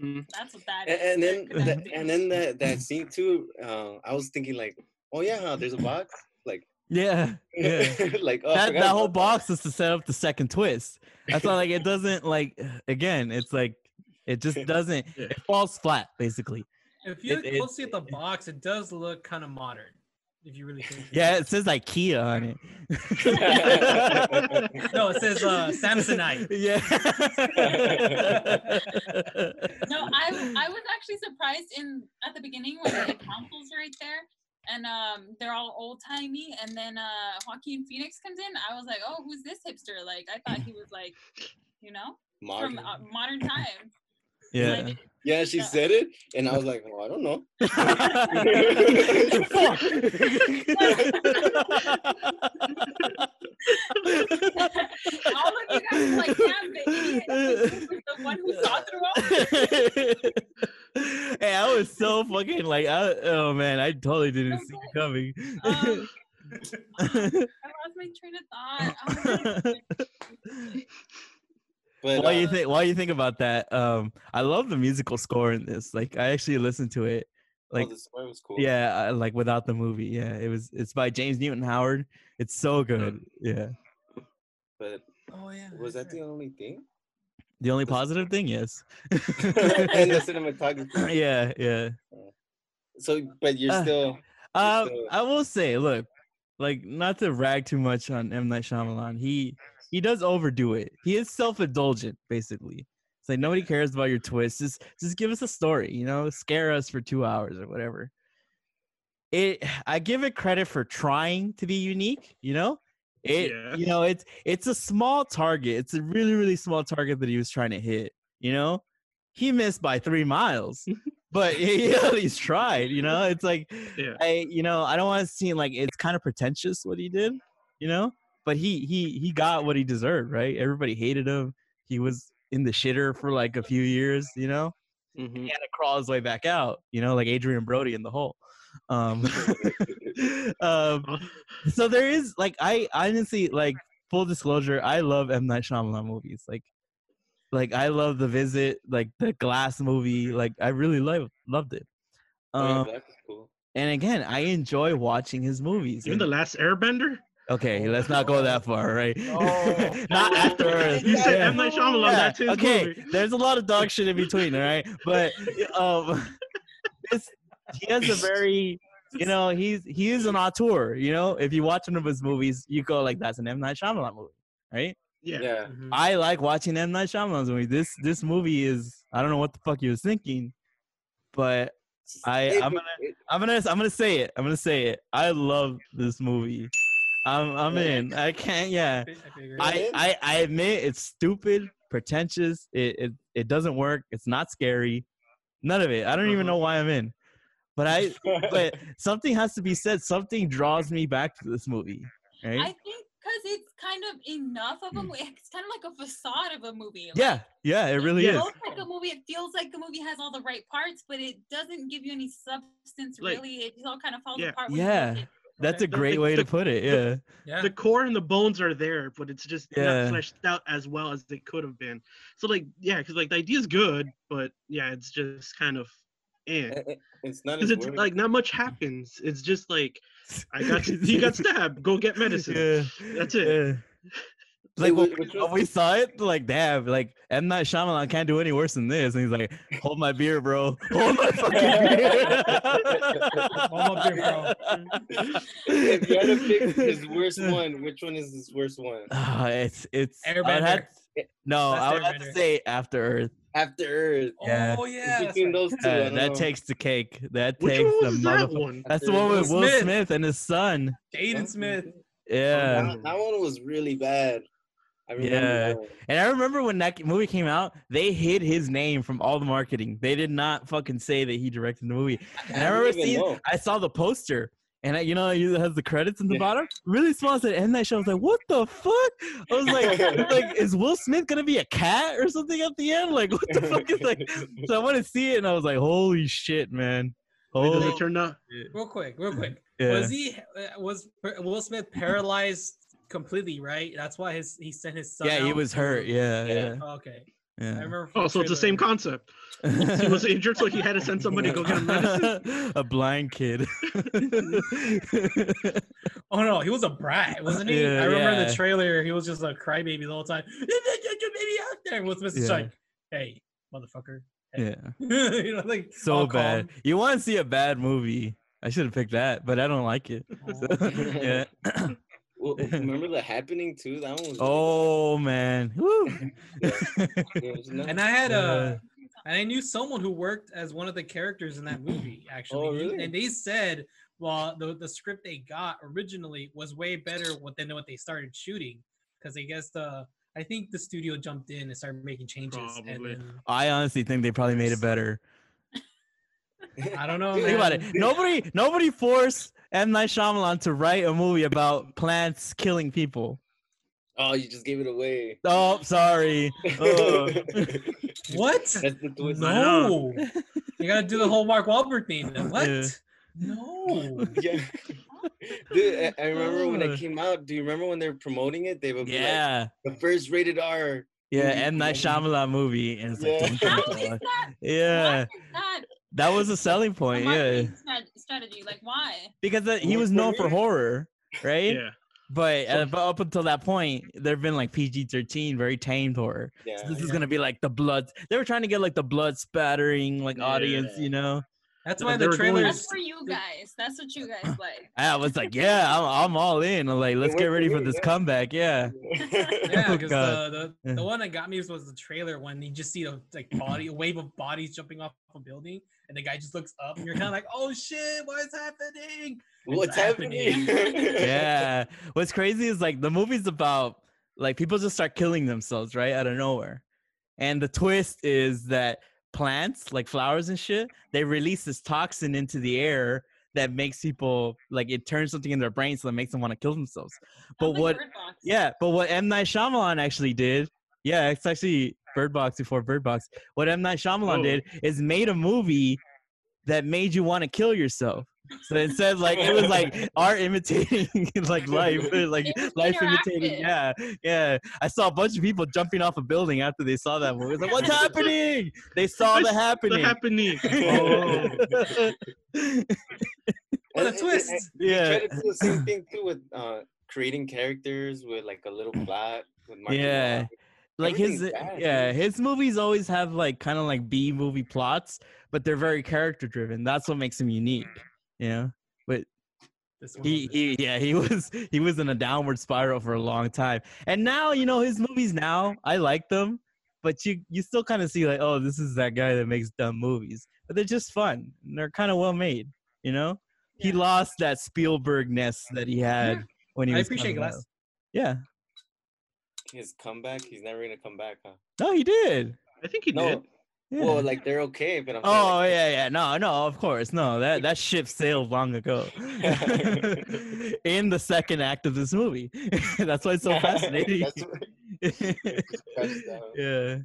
Speaker 6: Mhm.
Speaker 7: that's what that
Speaker 5: and,
Speaker 7: is.
Speaker 5: and then the, and then that that scene too. Uh, I was thinking like, oh yeah, huh, there's a box. Like,
Speaker 4: Yeah, yeah.
Speaker 5: like oh,
Speaker 4: that that whole
Speaker 5: about
Speaker 4: box is to set up the second twist. That's why, like, it doesn't like. Again, it's like it just doesn't.
Speaker 6: Yeah.
Speaker 4: It falls flat, basically.
Speaker 3: If you look
Speaker 4: it-
Speaker 3: closely at the box it does look kind of modern If you really think.
Speaker 4: Yeah, it says IKEA on it.
Speaker 3: No, it says uh, Samsonite.
Speaker 4: Yeah.
Speaker 7: No, I I was actually surprised in at the beginning when the council's right there and um they're all old timey and then uh Joaquin Phoenix comes in. I was like, oh, who's this hipster? Like I thought he was like, you know,
Speaker 5: Modern.
Speaker 7: from uh, modern times.
Speaker 4: Yeah.
Speaker 7: Like,
Speaker 5: Yeah, she
Speaker 7: Yeah.
Speaker 5: said it, and I was like, "Oh, I don't know."
Speaker 7: all of you guys were like, damn, the idiot was the one who saw through all.
Speaker 4: hey, I was so fucking like, I, oh man, I totally didn't see it coming.
Speaker 7: Um, I lost my train of thought. I was like,
Speaker 5: But
Speaker 4: what do you
Speaker 5: uh,
Speaker 4: think? What do you think about that? Um, I love the musical score in this. Like, I actually listened to it.
Speaker 5: oh,
Speaker 4: Like,
Speaker 5: the story was cool.
Speaker 4: yeah, I, like without the movie. Yeah, it was. It's by James Newton Howard. It's so good. Yeah.
Speaker 5: But
Speaker 3: Oh yeah.
Speaker 5: was that
Speaker 3: right.
Speaker 5: the only thing?
Speaker 4: The only positive thing, yes.
Speaker 5: and the cinematography.
Speaker 4: yeah, yeah.
Speaker 5: So, but you're
Speaker 4: Uh,
Speaker 5: still.
Speaker 4: Um,
Speaker 5: still-
Speaker 4: I will say, look, like not to rag too much on M Night Shyamalan, he he does overdo it. He is self indulgent, basically. It's like nobody cares about your twists. Just just give us a story, you know, scare us for two hours or whatever. It I give it credit for trying to be unique, you know. It
Speaker 6: Yeah.
Speaker 4: you know it's it's a small target. It's a really really small target that he was trying to hit. You know, he missed by three miles, but he at least tried. You know, it's like
Speaker 6: Yeah.
Speaker 4: I you know I don't want to seem like it's kind of pretentious what he did, you know. But he he he got what he deserved, right? Everybody hated him. He was in the shitter for like a few years, you know.
Speaker 6: Mhm.
Speaker 4: He had to crawl his way back out, you know, like Adrien Brody in the hole. Um, um, so there is like I honestly like full disclosure, I love M Night Shyamalan movies. Like, like I love The Visit, like the Glass movie. Like I really love loved it.
Speaker 5: Oh, yeah,
Speaker 4: Um,
Speaker 5: cool.
Speaker 4: and again, I enjoy watching his movies.
Speaker 6: Even the last Airbender.
Speaker 4: Okay, let's not go that far, right?
Speaker 3: Oh.
Speaker 4: not after Earth.
Speaker 6: You said
Speaker 4: Yeah.
Speaker 6: M Night Shyamalan.
Speaker 4: Yeah,
Speaker 6: That's his
Speaker 4: okay,
Speaker 6: movie.
Speaker 4: there's a lot of dog shit in between, all right? But um, it's, he has a very, you know, he's he is an auteur. You know, if you watch one of his movies, you go like, "That's an M Night Shyamalan movie," right?
Speaker 6: Yeah.
Speaker 5: Yeah.
Speaker 3: Mhm.
Speaker 4: I like watching M Night Shyamalan's movie. This this movie is I don't know what the fuck he was thinking, but I I'm gonna I'm gonna I'm gonna say it. I'm gonna say it. I love this movie. I'm I'm in. I can't. Yeah.
Speaker 3: I.
Speaker 4: I, I I admit it's stupid, pretentious. It it it doesn't work. It's not scary. None of it. I don't even
Speaker 6: Uh-huh.
Speaker 4: know why I'm in. But I but something has to be said. Something draws me back to this movie. Right?
Speaker 7: I think because it's kind of enough of a movie. It's kind of like a facade of a movie. like,
Speaker 4: yeah, yeah, it really
Speaker 7: it
Speaker 4: is.
Speaker 7: looks like a movie. It feels like the movie has all the right parts, but it doesn't give you any substance.
Speaker 6: Like-
Speaker 7: really, it just all kind of falls
Speaker 6: Yeah.
Speaker 7: apart. when you
Speaker 4: Yeah.
Speaker 7: Look at-
Speaker 4: That's a great
Speaker 6: The-
Speaker 4: way
Speaker 6: the-
Speaker 4: to put it. Yeah.
Speaker 3: yeah.
Speaker 6: The core and the bones are there, but it's just
Speaker 4: Yeah.
Speaker 6: not fleshed out as well as they could have been. So like, yeah, because like the idea is good, but yeah, it's just kind of, eh.
Speaker 5: it- it- It's not
Speaker 6: Because
Speaker 5: as
Speaker 6: it's like not much happens. It's just like I got he got stabbed. Go get medicine.
Speaker 4: Yeah.
Speaker 6: That's it.
Speaker 4: Yeah.
Speaker 5: So
Speaker 4: Like when,
Speaker 5: whi- which
Speaker 4: when we saw it, like damn, like M Night Shyamalan can't do any worse than this, and he's like, "Hold my beer, bro. Hold my fucking beer."
Speaker 3: Hold my beer, bro.
Speaker 5: if you had to pick his worst one, which one is his worst one?
Speaker 4: Ah, it's it's. I would
Speaker 3: Airbender.
Speaker 4: have- no,
Speaker 3: That's
Speaker 4: I would have to say After Earth.
Speaker 5: After Earth.
Speaker 4: Yeah.
Speaker 3: Oh yeah.
Speaker 5: Between those two, I
Speaker 4: Uh, that
Speaker 5: know.
Speaker 4: takes the cake. That
Speaker 6: Which
Speaker 4: takes
Speaker 6: one
Speaker 4: the
Speaker 6: was that
Speaker 4: motherfucker.
Speaker 6: one?
Speaker 4: That's the one with
Speaker 3: Will
Speaker 4: Will
Speaker 3: Smith.
Speaker 4: Smith and his son.
Speaker 3: Jaden Smith.
Speaker 4: Yeah.
Speaker 5: that, that one was really bad. I
Speaker 4: Yeah.
Speaker 5: that.
Speaker 4: And I remember when that movie came out, they hid his name from all the marketing. They did not fucking say that he directed the movie. And I,
Speaker 5: didn't
Speaker 4: remember seeing,
Speaker 5: know.
Speaker 4: I saw the poster, and I, you know, it has the credits in the
Speaker 5: Yeah.
Speaker 4: bottom. Really small. Said M Night Show. I was like, what the fuck? I was like, like, is Will Smith gonna be a cat or something at the end? Like, what the fuck is like? So I went to see it, and I was like, holy shit, man.
Speaker 6: Wait, does it turn out?
Speaker 3: Real quick, real quick.
Speaker 4: Yeah.
Speaker 3: Was he? uh, Was Will Smith paralyzed completely? Right. That's why his he sent his son.
Speaker 4: Yeah, he was hurt. Yeah,
Speaker 5: Yeah.
Speaker 4: yeah,
Speaker 3: Oh, okay. I
Speaker 4: yeah.
Speaker 3: remember. from
Speaker 6: Oh, so it's the same concept. He was injured, so he had to send somebody to go get him medicine.
Speaker 4: a blind kid.
Speaker 3: Oh no, he was a brat, wasn't he?
Speaker 4: Yeah,
Speaker 3: I remember
Speaker 4: yeah.
Speaker 3: the trailer. He was just a crybaby the whole time. Get your baby out there. Will Smith's just
Speaker 4: Yeah.
Speaker 3: like, "Hey, motherfucker."
Speaker 4: yeah.
Speaker 3: you know, like
Speaker 4: So bad.
Speaker 3: calm.
Speaker 4: You want to see a bad movie? I should have picked that, but I don't like it. Oh, so, yeah.
Speaker 5: Well, remember the happening too? That one was. really
Speaker 4: oh man. Woo.
Speaker 5: bad. It was nuts.
Speaker 3: And I had
Speaker 4: Uh,
Speaker 3: a, and I knew someone who worked as one of the characters in that movie. Actually,
Speaker 5: Oh, really?
Speaker 3: and they said, well, the the script they got originally was way better than what they started shooting, because I guess the I think the studio jumped in and started making changes.
Speaker 6: Probably.
Speaker 3: And then,
Speaker 4: I honestly think they probably made it better.
Speaker 3: I don't know.
Speaker 5: Dude,
Speaker 4: Think about it. Nobody, nobody forced M Night Shyamalan to write a movie about plants killing people.
Speaker 5: Oh, you just gave it away.
Speaker 4: Oh, sorry. Oh.
Speaker 3: What?
Speaker 5: That's the.
Speaker 3: No, you gotta do the whole Mark Wahlberg thing. then. What?
Speaker 4: Yeah.
Speaker 3: No.
Speaker 5: yeah. Dude, I, I remember when
Speaker 4: Uh.
Speaker 5: it came out. Do you remember when they were promoting it? They would be like,
Speaker 4: Yeah,
Speaker 5: the first rated R.
Speaker 4: yeah.
Speaker 5: movie
Speaker 4: M Night. Shyamalan movie, and it's like,
Speaker 5: Yeah.
Speaker 4: dun,
Speaker 7: How
Speaker 4: dun,
Speaker 7: is
Speaker 4: dun.
Speaker 7: that?
Speaker 4: yeah,
Speaker 7: Why is that
Speaker 4: that was a selling
Speaker 7: a
Speaker 4: point. Yeah,
Speaker 7: marketing strategy? Like why?
Speaker 4: because that, he was known for horror, right?
Speaker 6: Yeah.
Speaker 4: But, uh, but up until that point, there've been like PG thirteen, very tamed horror.
Speaker 5: Yeah.
Speaker 4: So this is gonna be like the blood. They were trying to get like the blood spattering like audience,
Speaker 6: Yeah.
Speaker 4: you know.
Speaker 3: That's why the
Speaker 6: were going-
Speaker 3: trailers.
Speaker 7: That's for you guys. That's what you guys like.
Speaker 4: I was like, yeah, I'm, I'm all in. I'm like, let's get ready for this comeback. Yeah.
Speaker 3: Yeah,
Speaker 4: Oh,
Speaker 3: because
Speaker 4: God.
Speaker 3: the, the, the one that got me was the trailer when you just see a like body, a wave of bodies jumping off a building, and the guy just looks up, and you're kind of like, "Oh shit, what is happening?"
Speaker 5: What's happening?
Speaker 4: yeah. What's crazy is like the movie's about like people just start killing themselves right out of nowhere, and the twist is that plants like flowers and shit they release this toxin into the air that makes people like it turns something in their brain so that makes them want to kill themselves. But
Speaker 7: like
Speaker 4: what? Yeah, but what M Night Shyamalan actually did, yeah, it's actually Bird Box before Bird Box. What M Night Shyamalan
Speaker 6: Oh.
Speaker 4: did is made a movie that made you want to kill yourself. So it instead, like it was like art imitating like life, like
Speaker 7: It
Speaker 4: life imitating. Yeah, yeah. I saw a bunch of people jumping off a building after they saw that movie. It's like, what's happening? They saw the happening.
Speaker 6: The happening. Oh.
Speaker 3: What a
Speaker 5: And- and-
Speaker 3: twist!
Speaker 5: and
Speaker 4: yeah.
Speaker 5: Try to do the same thing too with uh, creating characters with like a little plot. With Marky
Speaker 4: Yeah.
Speaker 5: Mark.
Speaker 4: like his
Speaker 5: bad,
Speaker 4: yeah
Speaker 5: dude.
Speaker 4: his movies always have like kind of like b movie plots but they're very character driven that's what makes him unique you know
Speaker 3: This one
Speaker 4: he, he yeah he was he was in a downward spiral for a long time and now you know his movies now i like them but you you still kind of see like oh this is that guy that makes dumb movies but they're just fun and they're kind of well made you know he lost that spielberg-ness that he had when he
Speaker 3: I
Speaker 4: was
Speaker 3: appreciate
Speaker 4: coming
Speaker 3: Glass.
Speaker 4: up. yeah
Speaker 5: His comeback. He's never gonna come back, huh?
Speaker 4: no he did
Speaker 6: I think he
Speaker 5: No.
Speaker 6: did.
Speaker 4: Yeah.
Speaker 5: Well, like they're okay, but I'm
Speaker 4: Oh
Speaker 5: like,
Speaker 4: yeah, yeah. No, no, of course. No, that that ship sailed long ago. In the second act of this movie. That's why it's so fascinating.
Speaker 5: That's what-
Speaker 4: yeah.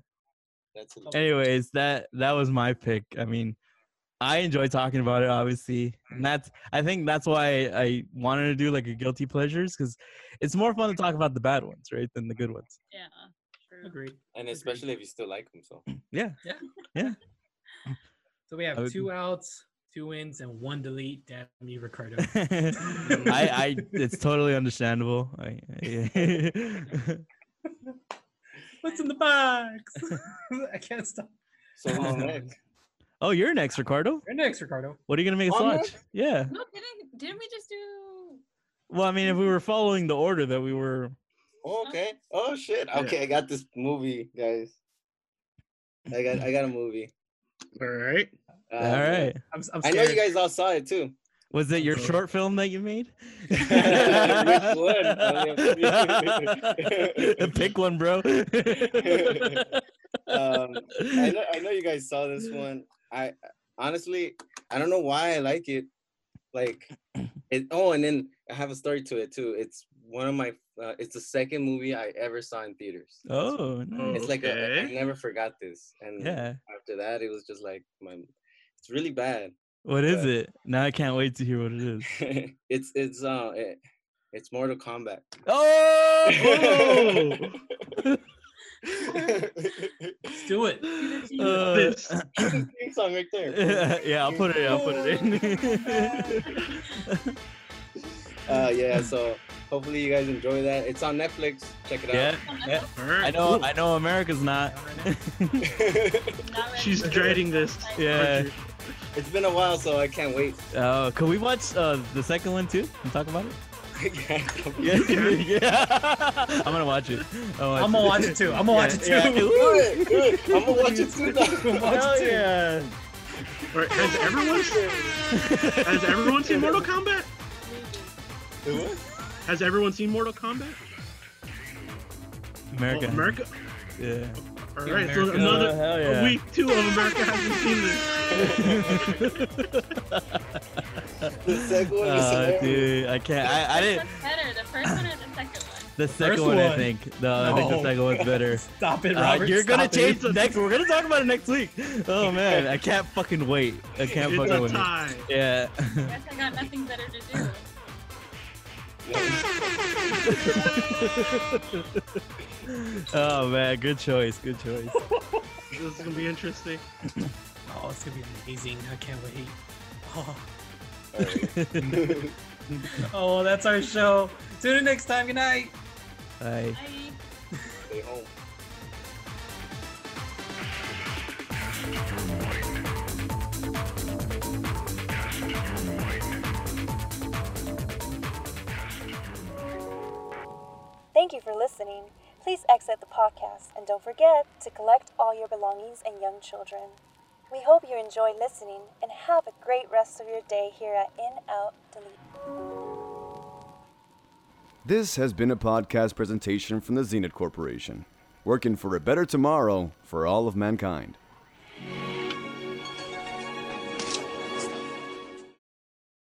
Speaker 5: That's
Speaker 4: Anyways, that that was my pick. I mean, I enjoy talking about it, obviously, and that's I think that's why I wanted to do like a guilty pleasures because it's more fun to talk about the bad ones, right, than the good ones.
Speaker 7: Yeah. True.
Speaker 3: Agreed.
Speaker 5: and especially if you still like him. So
Speaker 4: Yeah. Yeah, yeah.
Speaker 3: So we have
Speaker 4: would-
Speaker 3: two outs, two wins, and one delete. Damn you, Ricardo.
Speaker 4: I, I, it's totally understandable. I, I-
Speaker 3: What's in the box? I can't stop.
Speaker 5: so who's next?
Speaker 4: oh, you're next, Ricardo.
Speaker 3: You're next, Ricardo.
Speaker 4: What are you gonna make us
Speaker 5: I'm
Speaker 4: watch?
Speaker 5: next?
Speaker 4: Yeah.
Speaker 7: No, didn't didn't we just do?
Speaker 4: Well, I mean, if we were following the order that we were,
Speaker 5: okay. Oh shit. Okay, I got this movie, guys. I got I got a movie.
Speaker 6: All right.
Speaker 5: Uh,
Speaker 4: all right.
Speaker 3: I'm, I'm
Speaker 5: I know you guys all saw it too.
Speaker 4: Was it your short film that you made?
Speaker 5: Which one?
Speaker 4: Pick one, bro.
Speaker 5: Um, I know I know you guys saw this one. I honestly I don't know why I like it. Like it. Oh, and then I have a story to it too. It's one of my. Uh, it's the second movie I ever saw in theaters.
Speaker 4: oh, nice.
Speaker 5: It's like a, I never forgot this, and
Speaker 4: yeah.
Speaker 5: after that, it was just like my. It's really bad.
Speaker 4: What is it? Now I can't wait to hear what it is.
Speaker 5: it's it's uh it, it's Mortal Kombat.
Speaker 4: Oh!
Speaker 3: Let's do it.
Speaker 4: Uh,
Speaker 6: This.
Speaker 5: Song right there.
Speaker 4: yeah, I'll put it. I'll put it in.
Speaker 5: Uh, yeah. So hopefully you guys enjoy that. It's on Netflix. Check it
Speaker 4: yeah,
Speaker 5: out.
Speaker 4: yeah.
Speaker 6: All right.
Speaker 4: I know.
Speaker 6: cool.
Speaker 4: I know. America's not.
Speaker 3: Not right now.
Speaker 7: Not ready
Speaker 6: She's
Speaker 7: for
Speaker 6: dreading this.
Speaker 7: this.
Speaker 4: Yeah.
Speaker 5: It's been a while, so I can't wait.
Speaker 4: Uh, can we watch uh, the second one too and talk about it?
Speaker 5: yeah.
Speaker 4: Yeah, yeah. I'm gonna watch it. I'm
Speaker 3: I'm gonna watch it too. I'm gonna watch it too.
Speaker 4: Yeah.
Speaker 5: Do it, do it. I'm gonna watch it too. Though.
Speaker 4: Hell yeah!
Speaker 6: Or has everyone has everyone seen Mortal Kombat?
Speaker 5: Do what?
Speaker 6: Has everyone seen Mortal Kombat?
Speaker 4: America.
Speaker 6: Well, America.
Speaker 4: Yeah.
Speaker 6: All right, Yeah,
Speaker 3: so
Speaker 6: another
Speaker 4: Uh, yeah.
Speaker 6: a week two of America hasn't seen this.
Speaker 5: The second one is
Speaker 4: Uh, dude, I can't. I, I didn't.
Speaker 7: Better, the first one or the second one?
Speaker 4: The second
Speaker 3: First
Speaker 4: one, I think. No, I think the second one's better.
Speaker 3: Stop it,
Speaker 4: Uh,
Speaker 3: Robert.
Speaker 4: you're gonna
Speaker 3: stop
Speaker 4: change
Speaker 3: it.
Speaker 4: next. We're gonna talk about it next week. Oh man, I can't fucking wait. I can't
Speaker 6: It's
Speaker 4: fucking
Speaker 6: a
Speaker 4: wait.
Speaker 6: tie.
Speaker 4: Yeah.
Speaker 7: Guess I got nothing better to do.
Speaker 4: Oh man, good choice. Good choice.
Speaker 6: This is gonna be interesting.
Speaker 3: Oh, it's gonna be amazing. I can't wait. Oh,
Speaker 5: Alright.
Speaker 3: oh well, that's our show. Tune in next time. Good night.
Speaker 4: Bye.
Speaker 7: Bye.
Speaker 5: Stay home.
Speaker 2: Thank you for listening. Please exit the podcast and don't forget to collect all your belongings and young children. We hope you enjoy listening and have a great rest of your day here at In Out Delete.
Speaker 1: This has been a podcast presentation from the Zenit Corporation, working for a better tomorrow for all of mankind.